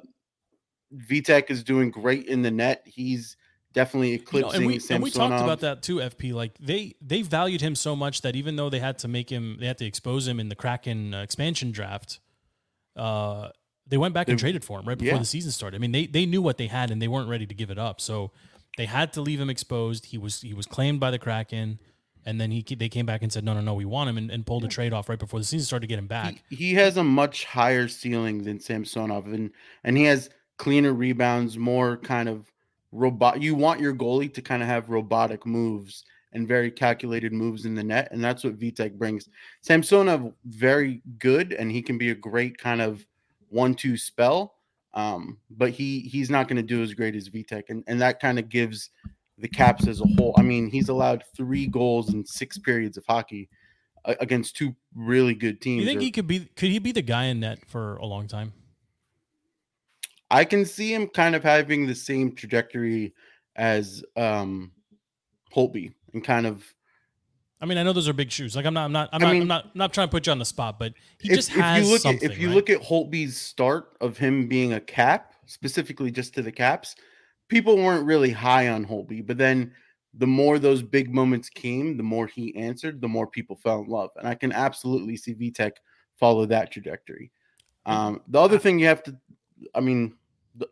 Vitek is doing great in the net. He's definitely You know, eclipsing and we and we talked about that too, FP. Like they they valued him so much that even though they had to make him, they had to expose him in the Kraken uh, expansion draft. Uh, they went back and traded for him right before yeah. the season started. I mean, they they knew what they had and they weren't ready to give it up. So they had to leave him exposed. He was he was claimed by the Kraken, and then he they came back and said, no, no, no, we want him, and, and pulled a trade off right before the season started to get him back. He, he has a much higher ceiling than Samsonov, and and he has cleaner rebounds, more kind of robot. You want your goalie to kind of have robotic moves and very calculated moves in the net, and that's what Vitek brings. Samsonov very good, and he can be a great kind of one-two spell. Um, but he he's not going to do as great as Vitek, and and that kind of gives the Caps as a whole. I mean, he's allowed three goals in six periods of hockey against two really good teams. you think or- he could be? Could he be the guy in net for a long time? I can see him kind of having the same trajectory as um Holtby and kind of I mean, I know those are big shoes. Like I'm not, I'm not, I'm I not, mean- I'm not, I'm not trying to put you on the spot, but he if, just if has you look something. at if you right? look at Holtby's start of him being a cap, specifically just to the caps, people weren't really high on Holtby, but then the more those big moments came, the more he answered, the more people fell in love. And I can absolutely see Vitek follow that trajectory. Um, the other thing you have to, I mean, the,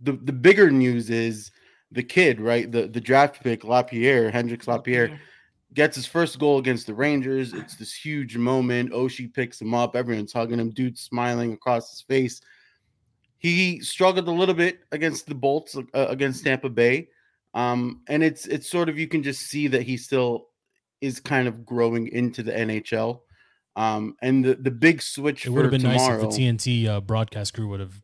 the the bigger news is the kid, right? The the draft pick, Lapierre, Hendrix Lapierre, gets his first goal against the Rangers. It's this huge moment. Oshie picks him up. Everyone's hugging him. Dude smiling across his face. He struggled a little bit against the Bolts uh, against Tampa Bay, um, and it's it's sort of you can just see that he still is kind of growing into the NHL. Um, and the, the big switch It would have been tomorrow. nice if the TNT uh, broadcast crew would have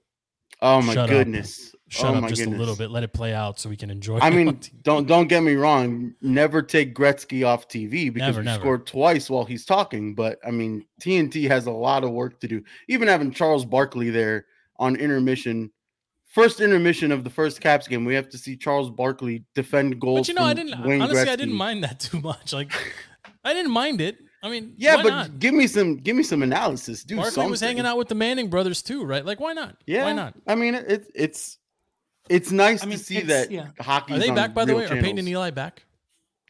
oh my shut up. goodness! shut oh up just goodness. a little bit, let it play out so we can enjoy. I mean, don't don't get me wrong. Never take Gretzky off TV because Never, we never. scored twice while he's talking. But I mean, TNT has a lot of work to do. Even having Charles Barkley there on intermission, first intermission of the first Caps game, we have to see Charles Barkley defend goals. but you know, I didn't honestly. I didn't mind that too much. Like, I didn't mind it. I mean, Yeah, why but not? give me some give me some analysis. Do Barkley something. was hanging out with the Manning brothers too, right? Like, why not? Yeah, why not? I mean, it, it's it's nice I mean, to see that yeah. hockey. Are they back by the way? Are Peyton and Eli back?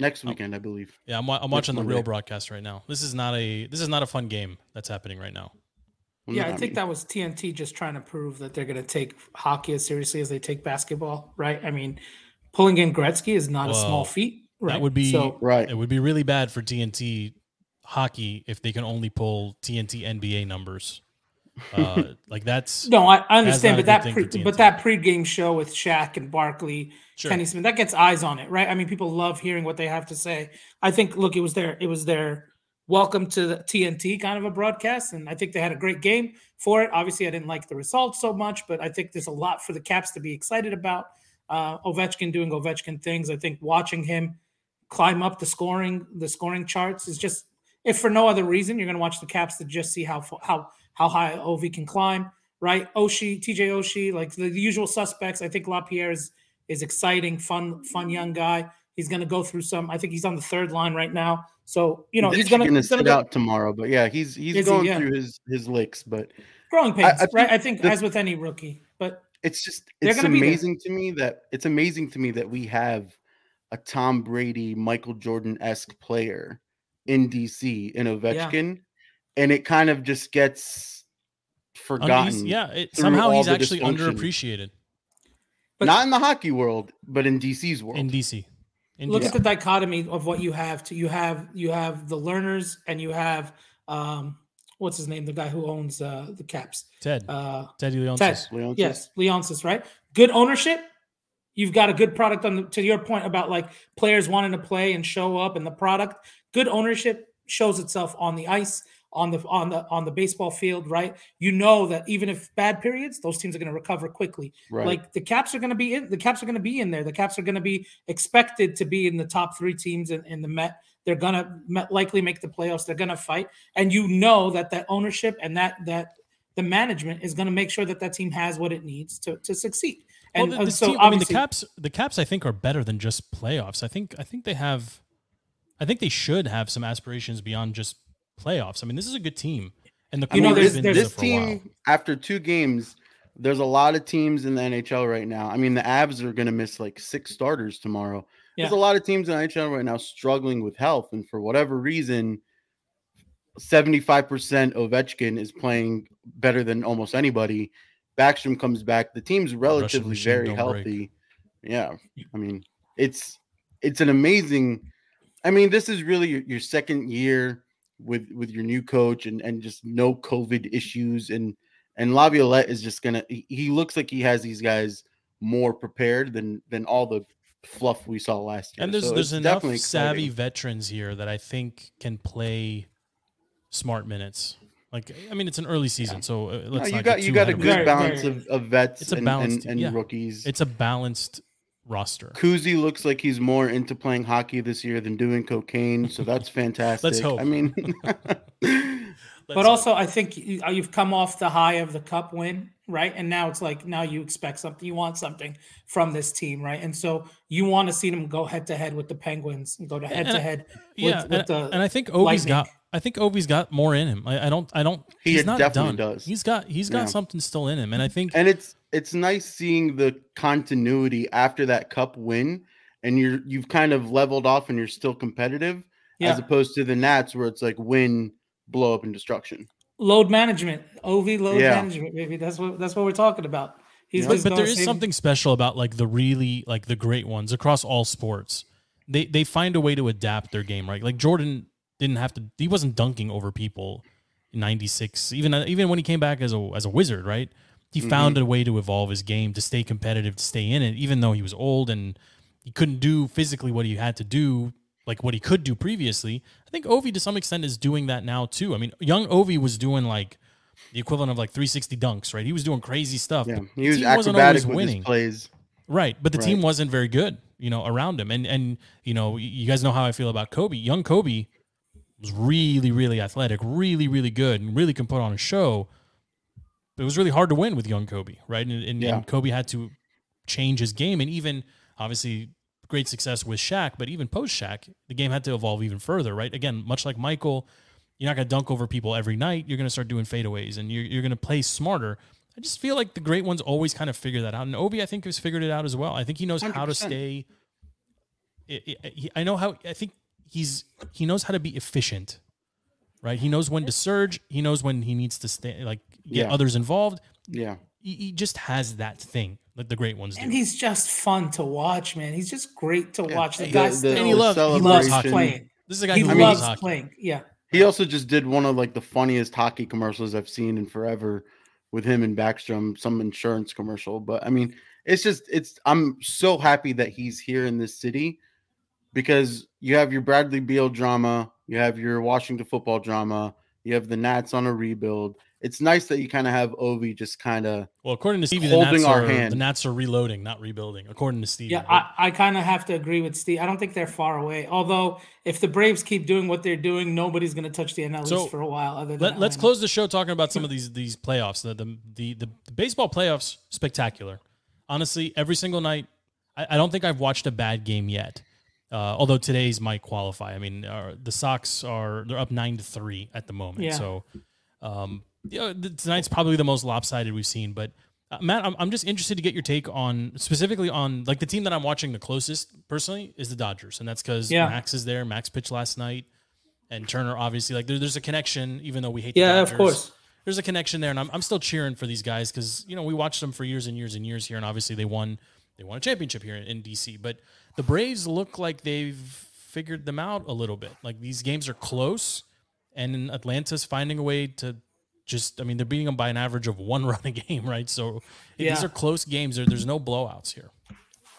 next oh. weekend? I believe. Yeah, I'm, I'm watching the real Monday. broadcast right now. This is not a this is not a fun game that's happening right now. Well, Yeah, I think mean, that was TNT just trying to prove that they're going to take hockey as seriously as they take basketball, right? I mean, pulling in Gretzky is not a small feat, right? That would be so. right. It would be really bad for TNT hockey if they can only pull TNT NBA numbers. Uh, like that's No, I, I understand, but that pre, but that pregame show with Shaq and Barkley, Sure. Kenny Smith, that gets eyes on it, right? I mean, people love hearing what they have to say. I think, look, it was their it was their welcome to the TNT kind of a broadcast, and I think they had a great game for it. Obviously, I didn't like the results so much, but I think there's a lot for the Caps to be excited about. Uh, Ovechkin doing Ovechkin things. I think watching him climb up the scoring the scoring charts is just if for no other reason you're going to watch the Caps to just see how how how high Ovi can climb, right? Oshie, TJ Oshie, like the, the usual suspects. I think Lapierre is is exciting, fun, fun mm-hmm. young guy. He's going to go through some. I think he's on the third line right now, so you know he's going to sit out tomorrow, but yeah, he's he's Is he? going Yeah. through his his licks, but growing I- pains, I right? think I think the- as with any rookie, but it's just it's gonna be there. amazing to me that it's amazing to me that we have a Tom Brady, Michael Jordan esque player in DC in Ovechkin, and it kind of just gets forgotten. he's- yeah, it, somehow he's actually underappreciated But- Not in the hockey world, but in DC's world. in DC. In look DC. at the dichotomy of what you have to you have you have the Lerners and you have um what's his name the guy who owns uh the caps Ted uh Ted Ted. Leonsis. Leonsis. yes leonsis right good ownership you've got a good product on the to your point about like players wanting to play and show up and the product good ownership shows itself on the ice on the on the on the baseball field right? You know that even if bad periods those teams are going to recover quickly. Right. like the caps are going to be in the caps are going to be in there. The caps are going to be expected to be in the top three teams in, in the met. They're going to likely make the playoffs. They're going to fight. And you know that that ownership and that that the management is going to make sure that that team has what it needs to to succeed. Well, and the, uh, so team, I mean, the Caps, the Caps, I think are better than just playoffs. I think, I think they have, I think they should have some aspirations beyond just playoffs. I mean, this is a good team, and the You know, mean, core has there's- there's- this for a while. team after two games, there's a lot of teams in the NHL right now. I mean, the Avs are going to miss like six starters tomorrow. There's a lot of teams in the NHL right now struggling with health, and for whatever reason, 75% Ovechkin is playing better than almost anybody. Backstrom comes back. The team's relatively machine very don't break. healthy. Yeah, I mean, it's it's an amazing. I mean, this is really your, your second year with with your new coach and and just no COVID issues and and Laviolette is just gonna. He, he looks like he has these guys more prepared than than all the fluff we saw last year. And there's So there's enough definitely savvy veterans here that I think can play smart minutes. Like, I mean, it's an early season, so uh, let's you not got you got a good balance of, of vets It's a and, balanced and, and yeah. rookies. It's a balanced roster. Kuzi looks like he's more into playing hockey this year than doing cocaine, so that's fantastic. Let's hope. I mean, but also I think you- uh, you've come off the high of the cup win, right? And now it's like now you expect something, you want something from this team, right? And so you want to see them go head to head with the Penguins and go to head to head yeah, with, with and, the and I think Ovi's Lightning. got. I think Ovi's got more in him. I, I don't. I don't. He he's not definitely done. does. He's got. He's got Yeah. something still in him, and I think. and it's it's nice seeing the continuity after that cup win, and you're you've kind of leveled off and you're still competitive, Yeah. as opposed to the Nats where it's like win, blow up, and destruction. load management, Ovi load Yeah. management, maybe that's what that's what we're talking about. He's Yeah. but, but there is something special about like the really like the great ones across all sports. They they find a way to adapt their game, right? Like Jordan didn't have to. He wasn't dunking over people in '96. Even even when he came back as a as a wizard, right? He found Mm-hmm. a way to evolve his game to stay competitive, to stay in it, even though he was old and he couldn't do physically what he had to do like what he could do previously. I think Ovi to some extent is doing that now too. I mean, young Ovi was doing like the equivalent of like 360 dunks, right? He was doing crazy stuff. Yeah, he was acrobatic with winning. his plays. Right, but the Right. team wasn't very good, you know, around him. And and you know, you guys know how I feel about Kobe. Young Kobe was really, really athletic, really, really good, and really can put on a show. It was really hard to win with young Kobe, right? And, and, Yeah. and Kobe had to change his game, and even obviously great success with Shaq, but even post Shaq, the game had to evolve even further, right? Again, much like Michael, you're not going to dunk over people every night. You're going to start doing fadeaways, and you're, you're going to play smarter. I just feel like the great ones always kind of figure that out, and Ovi, I think, has figured it out as well. I think he knows how to 100%. stay. I- I he- I know how. I think he's he knows how to be efficient, right? He knows when to surge. He knows when he needs to stay, like get Yeah. others involved. Yeah. He, he just has that thing that the great ones do. And he's just fun to watch, man. He's just great to Yeah. watch. The The- guy the- still and he loves he loves loves playing. This is a guy He who mean, loves loves hockey. playing. Yeah. He also just did one of like the funniest hockey commercials I've seen in forever with him and Backstrom, some insurance commercial. But I mean, it's just it's I'm so happy that he's here in this city because you have your Bradley Beal drama, you have your Washington football drama, you have the Nats on a rebuild. It's nice that you kind of have Ovi just kind of Well, according to Stevie, the Holding Nats, our are, hand. the Nats are reloading, not rebuilding. According to Stevie, Yeah, but- I, I kind of have to agree with Steve. I don't think they're far away. Although, if the Braves keep doing what they're doing, nobody's going to touch the NL East So, for a while. Other than Let, let's close the show talking about some of these these playoffs. The the the, the, the baseball playoffs spectacular. Honestly, every single night, I, I don't think I've watched a bad game yet. Uh, although today's might qualify. I mean, uh, the Sox are they're up nine to three at the moment. Yeah. So, um, yeah, tonight's probably the most lopsided we've seen. But uh, Matt, I'm, I'm just interested to get your take on specifically on like the team that I'm watching the closest personally is the Dodgers, and that's because Yeah. Max is there. Max pitched last night, and Turner obviously like there, there's a connection, even though we hate. the Yeah, of course. there's a connection there, and I'm, I'm still cheering for these guys because you know we watched them for years and years and years here, and obviously they won they won a championship here in, in DC. But the Braves look like they've figured them out a little bit. Like these games are close, and Atlanta's finding a way to just I mean they're beating them by an average of one run a game, right? So if these are close games. There, there's no blowouts here.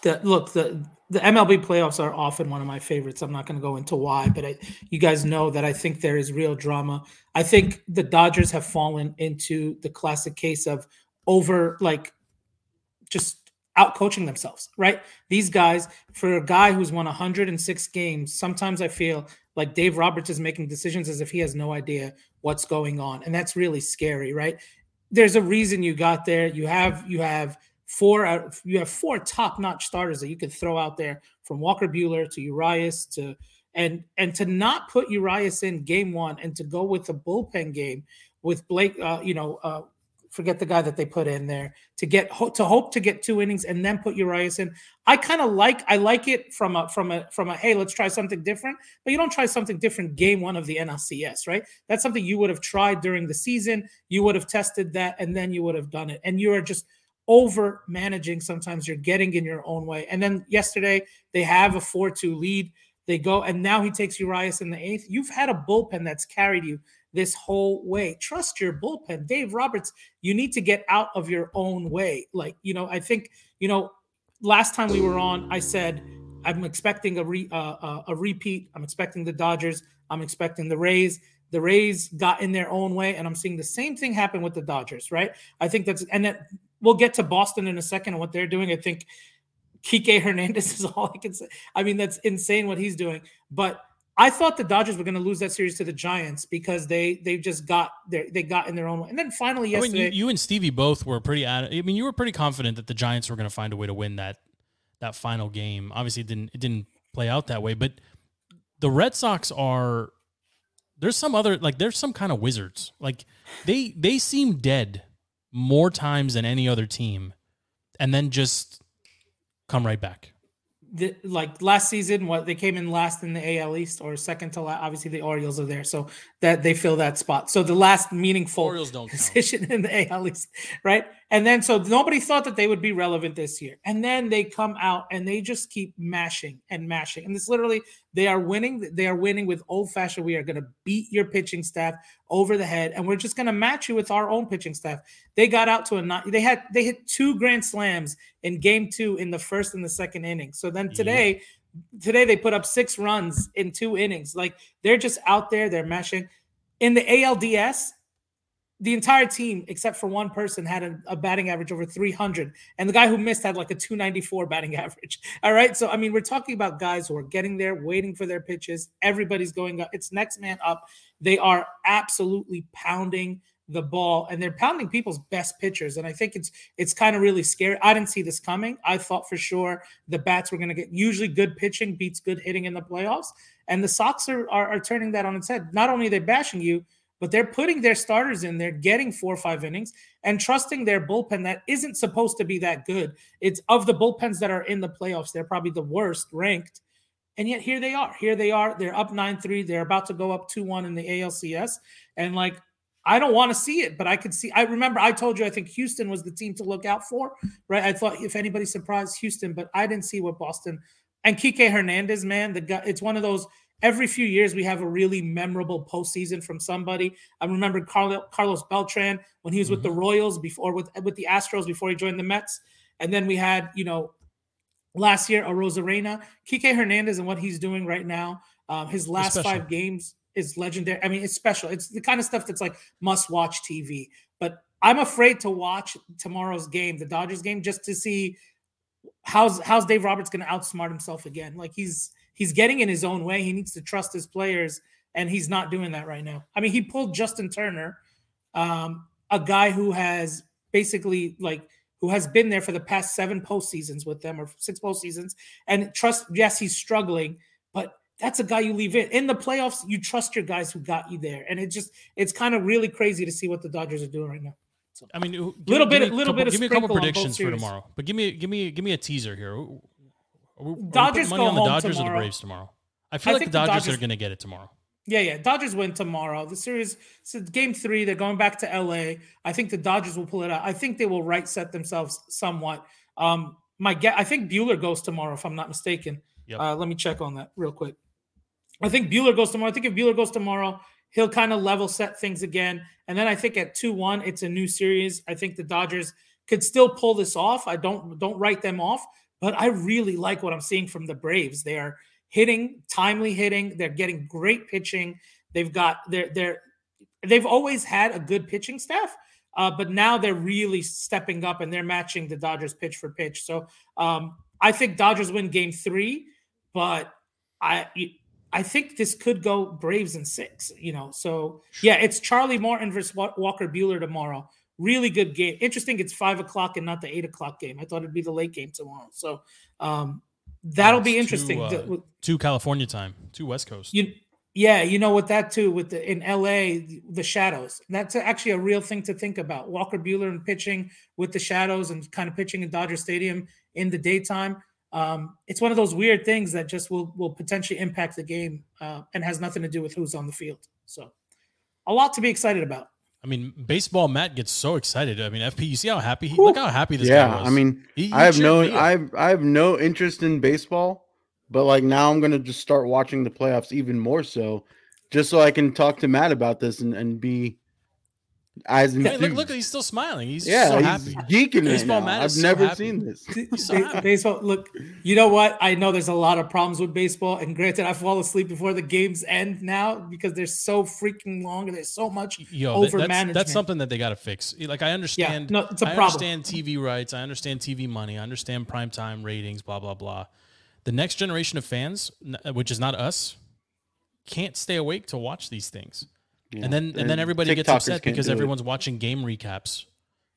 the look the the MLB playoffs are often one of my favorites. I'm not going to go into why, but I, you guys know that I think there is real drama. I think the Dodgers have fallen into the classic case of over like just out coaching themselves, right? These guys, for a guy who's won 106 games, sometimes I feel like Dave Roberts is making decisions as if he has no idea what's going on, and that's really scary, right? There's a reason you got there. You have you have four you have four top-notch starters that you could throw out there from Walker Buehler to Urias to and and to not put Urias in game one and to go with the bullpen game with Blake, uh, you know, uh, forget the guy that they put in there to get to hope to get two innings and then put Urias in. I kind of like I like it from a from a from a hey let's try something different, but you don't try something different game one of the NLCS, right? That's something you would have tried during the season. You would have tested that and then you would have done it. And you are just over managing. Sometimes you're getting in your own way. And then yesterday they have a four two lead. They go and now he takes Urias in the eighth. You've had a bullpen that's carried you this whole way. Trust your bullpen. Dave Roberts, you need to get out of your own way. Like, you know, I think, you know, last time we were on, I said, I'm expecting a, re, uh, uh, a repeat. I'm expecting the Dodgers. I'm expecting the Rays. The Rays got in their own way, and I'm seeing the same thing happen with the Dodgers, right? I think that's, and that we'll get to Boston in a second and what they're doing. I think Kike Hernandez is all I can say. I mean, that's insane what he's doing. But I thought the Dodgers were going to lose that series to the Giants because they they just got their they got in their own way. And then finally I mean, yesterday, you, you and Stevie both were pretty. I mean, you were pretty confident that the Giants were going to find a way to win that that final game. Obviously, it didn't it didn't play out that way. But the Red Sox are there's some other like there's some kind of wizards. Like they they seem dead more times than any other team, and then just come right back. The, like last season, what they came in last in the AL East or second to last. Obviously, the Orioles are there, so that they fill that spot. So the last meaningful Orioles don't count. position in the AL East, right? And then so nobody thought that they would be relevant this year, and then they come out and they just keep mashing and mashing, and it's literally they are winning. They are winning with old fashioned. We are going to beat your pitching staff over the head, and we're just going to match you with our own pitching staff. They got out to a nine. They had they hit two grand slams in game two in the first and the second inning. So then today Today they put up six runs in two innings. Like they're just out there, they're mashing. In the ALDS, the entire team, except for one person, had a, a, batting average over 300. And the guy who missed had like a 294 batting average. All right. So, I mean, we're talking about guys who are getting there, waiting for their pitches. Everybody's going up. It's next man up. They are absolutely pounding the ball and they're pounding people's best pitchers. And I think it's it's kind of really scary. I didn't see this coming. I thought for sure the bats were going to get usually good pitching beats good hitting in the playoffs. And the Sox are, are, are turning that on its head. Not only are they bashing you, but they're putting their starters in there, getting four or five innings, and trusting their bullpen that isn't supposed to be that good. It's of the bullpens that are in the playoffs, they're probably the worst ranked. And yet here they are. Here they are. They're up 9 3. They're about to go up 2 1 in the ALCS. And like, I don't want to see it, but I could see. I remember I told you I think Houston was the team to look out for, right? I thought if anybody surprised Houston, but I didn't see what Boston and Kike Hernandez, man, the guy. It's one of those every few years we have a really memorable postseason from somebody. I remember Carlos Beltran when he was mm-hmm. with the mm-hmm. Royals before with with the Astros before he joined the Mets, and then we had you know last year Arozarena, Kike Hernandez, and what he's doing right now. Um, his last five games is legendary. I mean, it's special. It's the kind of stuff that's like must watch TV. But I'm afraid to watch tomorrow's game, the Dodgers game, just to see how's how's Dave Roberts going to outsmart himself again. Like he's he's getting in his own way. He needs to trust his players, and he's not doing that right now. I mean, he pulled Justin Turner, um, a guy who has basically like who has been there for the past seven postseasons with them or six postseasons, and trust. Yes, he's struggling, but that's a guy you leave in in the playoffs. You trust your guys who got you there, and it just it's kind of really crazy to see what the Dodgers are doing right now. So, I mean, little bit, little bit. Give me a couple predictions for tomorrow, but give me, give me, give me a teaser here. Are we, Dodgers are we money on the Dodgers tomorrow. or the Braves tomorrow? I feel I like the Dodgers, the Dodgers, are going to get it tomorrow. Yeah, yeah. Dodgers win tomorrow. The series, so game three, they're going back to LA. I think the Dodgers will pull it out. I think they will right set themselves somewhat. Um, my get, I think Buehler goes tomorrow, if I'm not mistaken. Yep. Uh, let me check on that real quick. I think Buehler goes tomorrow. I think if Buehler goes tomorrow, he'll kind of level set things again. And then I think at two one, it's a new series. I think the Dodgers could still pull this off. I don't don't write them off, but I really like what I'm seeing from the Braves. They are hitting, timely hitting. They're getting great pitching. They've got they're they're they've always had a good pitching staff. Uh, but now they're really stepping up and they're matching the Dodgers pitch for pitch. So um, I think Dodgers win game three, but I I think this could go Braves in six. You know, so yeah, it's Charlie Morton versus Walker Buehler tomorrow. Really good game. Interesting. It's five o'clock and not the eight o'clock game. I thought it'd be the late game tomorrow. So um, that'll be interesting. Two, uh, two, California time, two West Coast. You, yeah, you know what that too with the in LA the shadows. That's actually a real thing to think about. Walker Buehler and pitching with the shadows and kind of pitching in Dodger Stadium in the daytime. Um, it's one of those weird things that just will will potentially impact the game uh, and has nothing to do with who's on the field. So, a lot to be excited about. I mean, baseball Matt gets so excited. I mean, FP, you see how happy he look how happy this yeah, guy was. I mean, he, he I have no I have, I have no interest in baseball, but like now I'm gonna just start watching the playoffs even more so, just so I can talk to Matt about this and, and be as hey, look, look, he's still smiling. He's yeah, so he's happy. geeking baseball man. I've so never happy. seen this. So baseball. Look, you know what? I know there's a lot of problems with baseball, and granted, I fall asleep before the games end now because they're so freaking long and there's so much Yo, over that's, management. That's something that they got to fix. Like I understand. Yeah, no, it's a I problem. understand TV rights. I understand TV money. I understand prime time ratings. Blah blah blah. The next generation of fans, which is not us, can't stay awake to watch these things. Yeah. And then and, and then everybody gets upset because everyone's it. watching game recaps.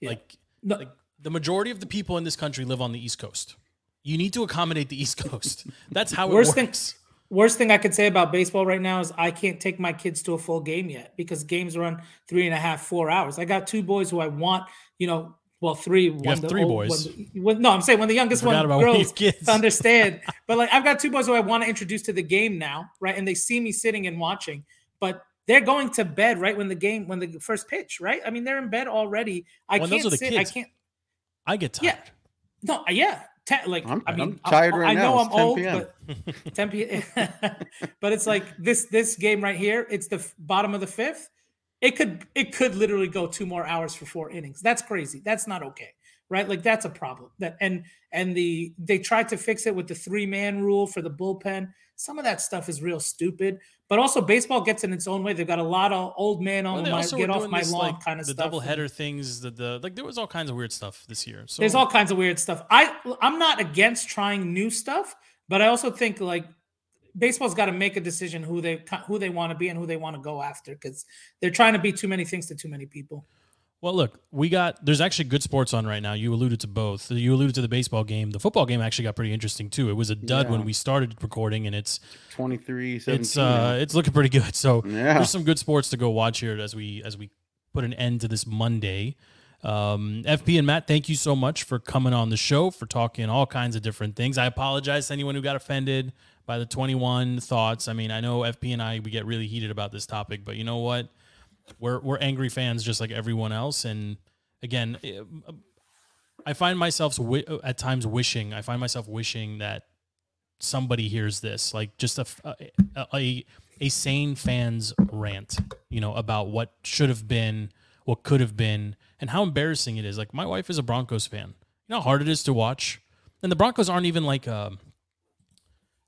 Yeah. Like, no. like the majority of the people in this country live on the East Coast. You need to accommodate the East Coast. That's how it worst works. Thing, worst thing I could say about baseball right now is I can't take my kids to a full game yet because games run three and a half, four hours. I got two boys who I want, you know, well, three. You have three old, boys. One, no, I'm saying when the youngest one girls kids. to understand. but like I've got two boys who I want to introduce to the game now, right? And they see me sitting and watching, but they're going to bed right when the game when the first pitch, right? I mean, they're in bed already. I well, can't sit. Kids. I can't. I get tired. Uh, yeah. No, yeah. Ten, like I'm, I mean, I'm tired right I know I'm old, PM. but 10 p.m. but it's like this this game right here. It's the bottom of the fifth. It could it could literally go two more hours for four innings. That's crazy. That's not okay. right? Like that's a problem. That and and the they tried to fix it with the three man rule for the bullpen. Some of that stuff is real stupid. But also, baseball gets in its own way. They've got a lot of old man on Well, my get off my this, lawn like, kind of stuff. the stuff. double header things. The, the like there was all kinds of weird stuff this year. So There's all kinds of weird stuff. I I'm not against trying new stuff, but I also think like baseball's got to make a decision who they who they want to be and who they want to go after because they're trying to be too many things to too many people. Well, look, we got there's actually good sports on right now. You alluded to both. You alluded to the baseball game. The football game actually got pretty interesting too. It was a dud Yeah. when we started recording, and it's 23 it's uh it's looking pretty good. So Yeah. there's some good sports to go watch here as we as we put an end to this Monday. Um, FP and Matt, thank you so much for coming on the show for talking all kinds of different things. I apologize to anyone who got offended by the 21 thoughts. I mean, I know FP and I we get really heated about this topic, but you know what? We're we're angry fans just like everyone else. And again, I find myself at times wishing. I find myself wishing that somebody hears this, like just a a, a, a sane fans rant, you know, about what should have been, what could have been, and how embarrassing it is. Like my wife is a Broncos fan. You know how hard it is to watch, and the Broncos aren't even like a,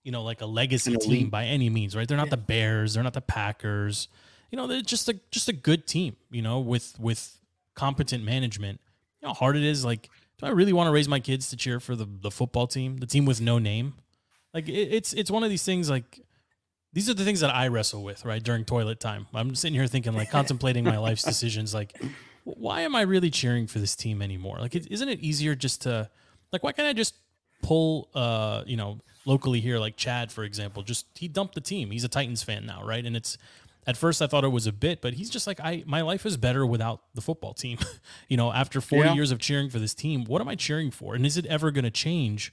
you know, like a legacy team by any means, right? They're not the Bears, they're not the Packers. You know, they're just a just a good team. You know, with with competent management. You know how hard it is. Like, do I really want to raise my kids to cheer for the the football team, the team with no name? Like, it, it's it's one of these things. Like, these are the things that I wrestle with, right? During toilet time, I'm sitting here thinking, like, contemplating my life's decisions. Like, why am I really cheering for this team anymore? Like, is isn't it easier just to, like, why can't I just pull, uh, you know, locally here, like Chad, for example, just he dumped the team. He's a Titans fan now, right? And it's at first I thought it was a bit, but he's just like, I my life is better without the football team. you know, after 40 Yeah. years of cheering for this team, what am I cheering for? And is it ever going to change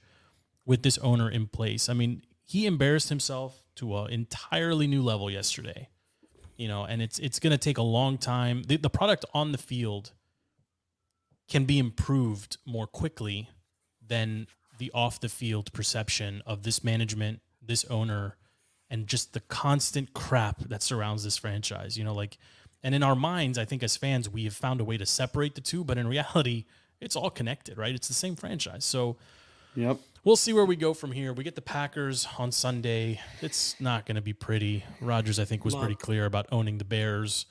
with this owner in place? I mean, he embarrassed himself to an entirely new level yesterday. You know, and it's it's going to take a long time. The, the product on the field can be improved more quickly than the off the field perception of this management, this owner, and just the constant crap that surrounds this franchise. You know, like, and in our minds, I think as fans, we have found a way to separate the two, but in reality, it's all connected, right? It's the same franchise. So Yep. we'll see where we go from here. We get the Packers on Sunday. It's not going to be pretty. Rodgers, I think, was pretty clear about owning the Bears.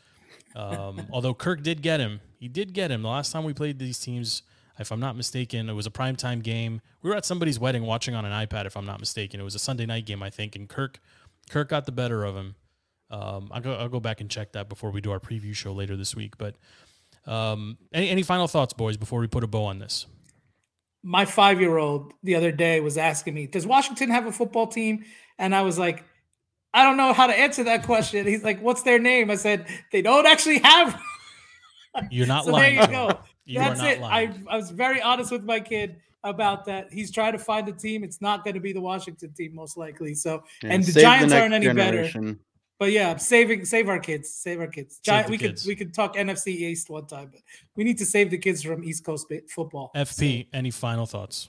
Um, although Kirk did get him. He did get him. The last time we played these teams, if I'm not mistaken, it was a primetime game. We were at somebody's wedding watching on an iPad, if I'm not mistaken. It was a Sunday night game, I think, and Kirk Kirk got the better of him. Um, I'll go I'll go back and check that before we do our preview show later this week. But um, any any final thoughts, boys, before we put a bow on this? My five year old the other day was asking me, "Does Washington have a football team?" And I was like, "I don't know how to answer that question." He's like, "What's their name?" I said, "They don't actually have." You're not so lying. there you go. You That's not it. lying. I, I was very honest with my kid about that. He's trying to find a team. It's not going to be the Washington team, most likely. So, Yeah, and the Giants next aren't any better. But yeah, saving save our kids, save our kids. Giant, the we kids. could we could talk NFC East one time, but we need to save the kids from East Coast football. FP, any final thoughts?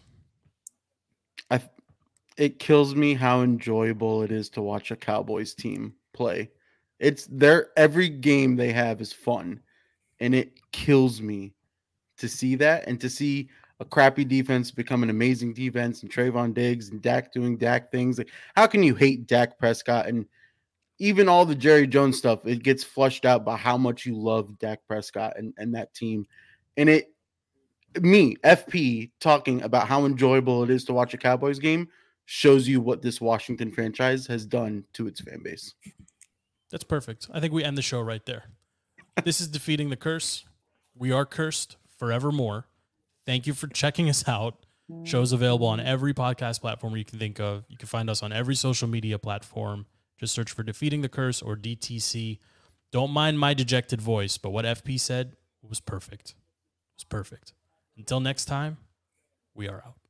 I, it kills me how enjoyable it is to watch a Cowboys team play. It's their every game they have is fun, and it kills me to see that and to see a crappy defense become an amazing defense and Trevon Diggs and Dak doing Dak things. Like, how can you hate Dak Prescott and even all the Jerry Jones stuff? It gets flushed out by how much you love Dak Prescott and, and that team, and it me, FP, talking about how enjoyable it is to watch a Cowboys game shows you what this Washington franchise has done to its fan base. That's perfect. I think we end the show right there. this is Defeating the Curse. We are cursed forevermore. Thank you for checking us out. Shows available on every podcast platform you can think of. You can find us on every social media platform. Just search for Defeating the Curse or DTC. Don't mind my dejected voice, but what FP said was perfect. It was perfect. Until next time, we are out.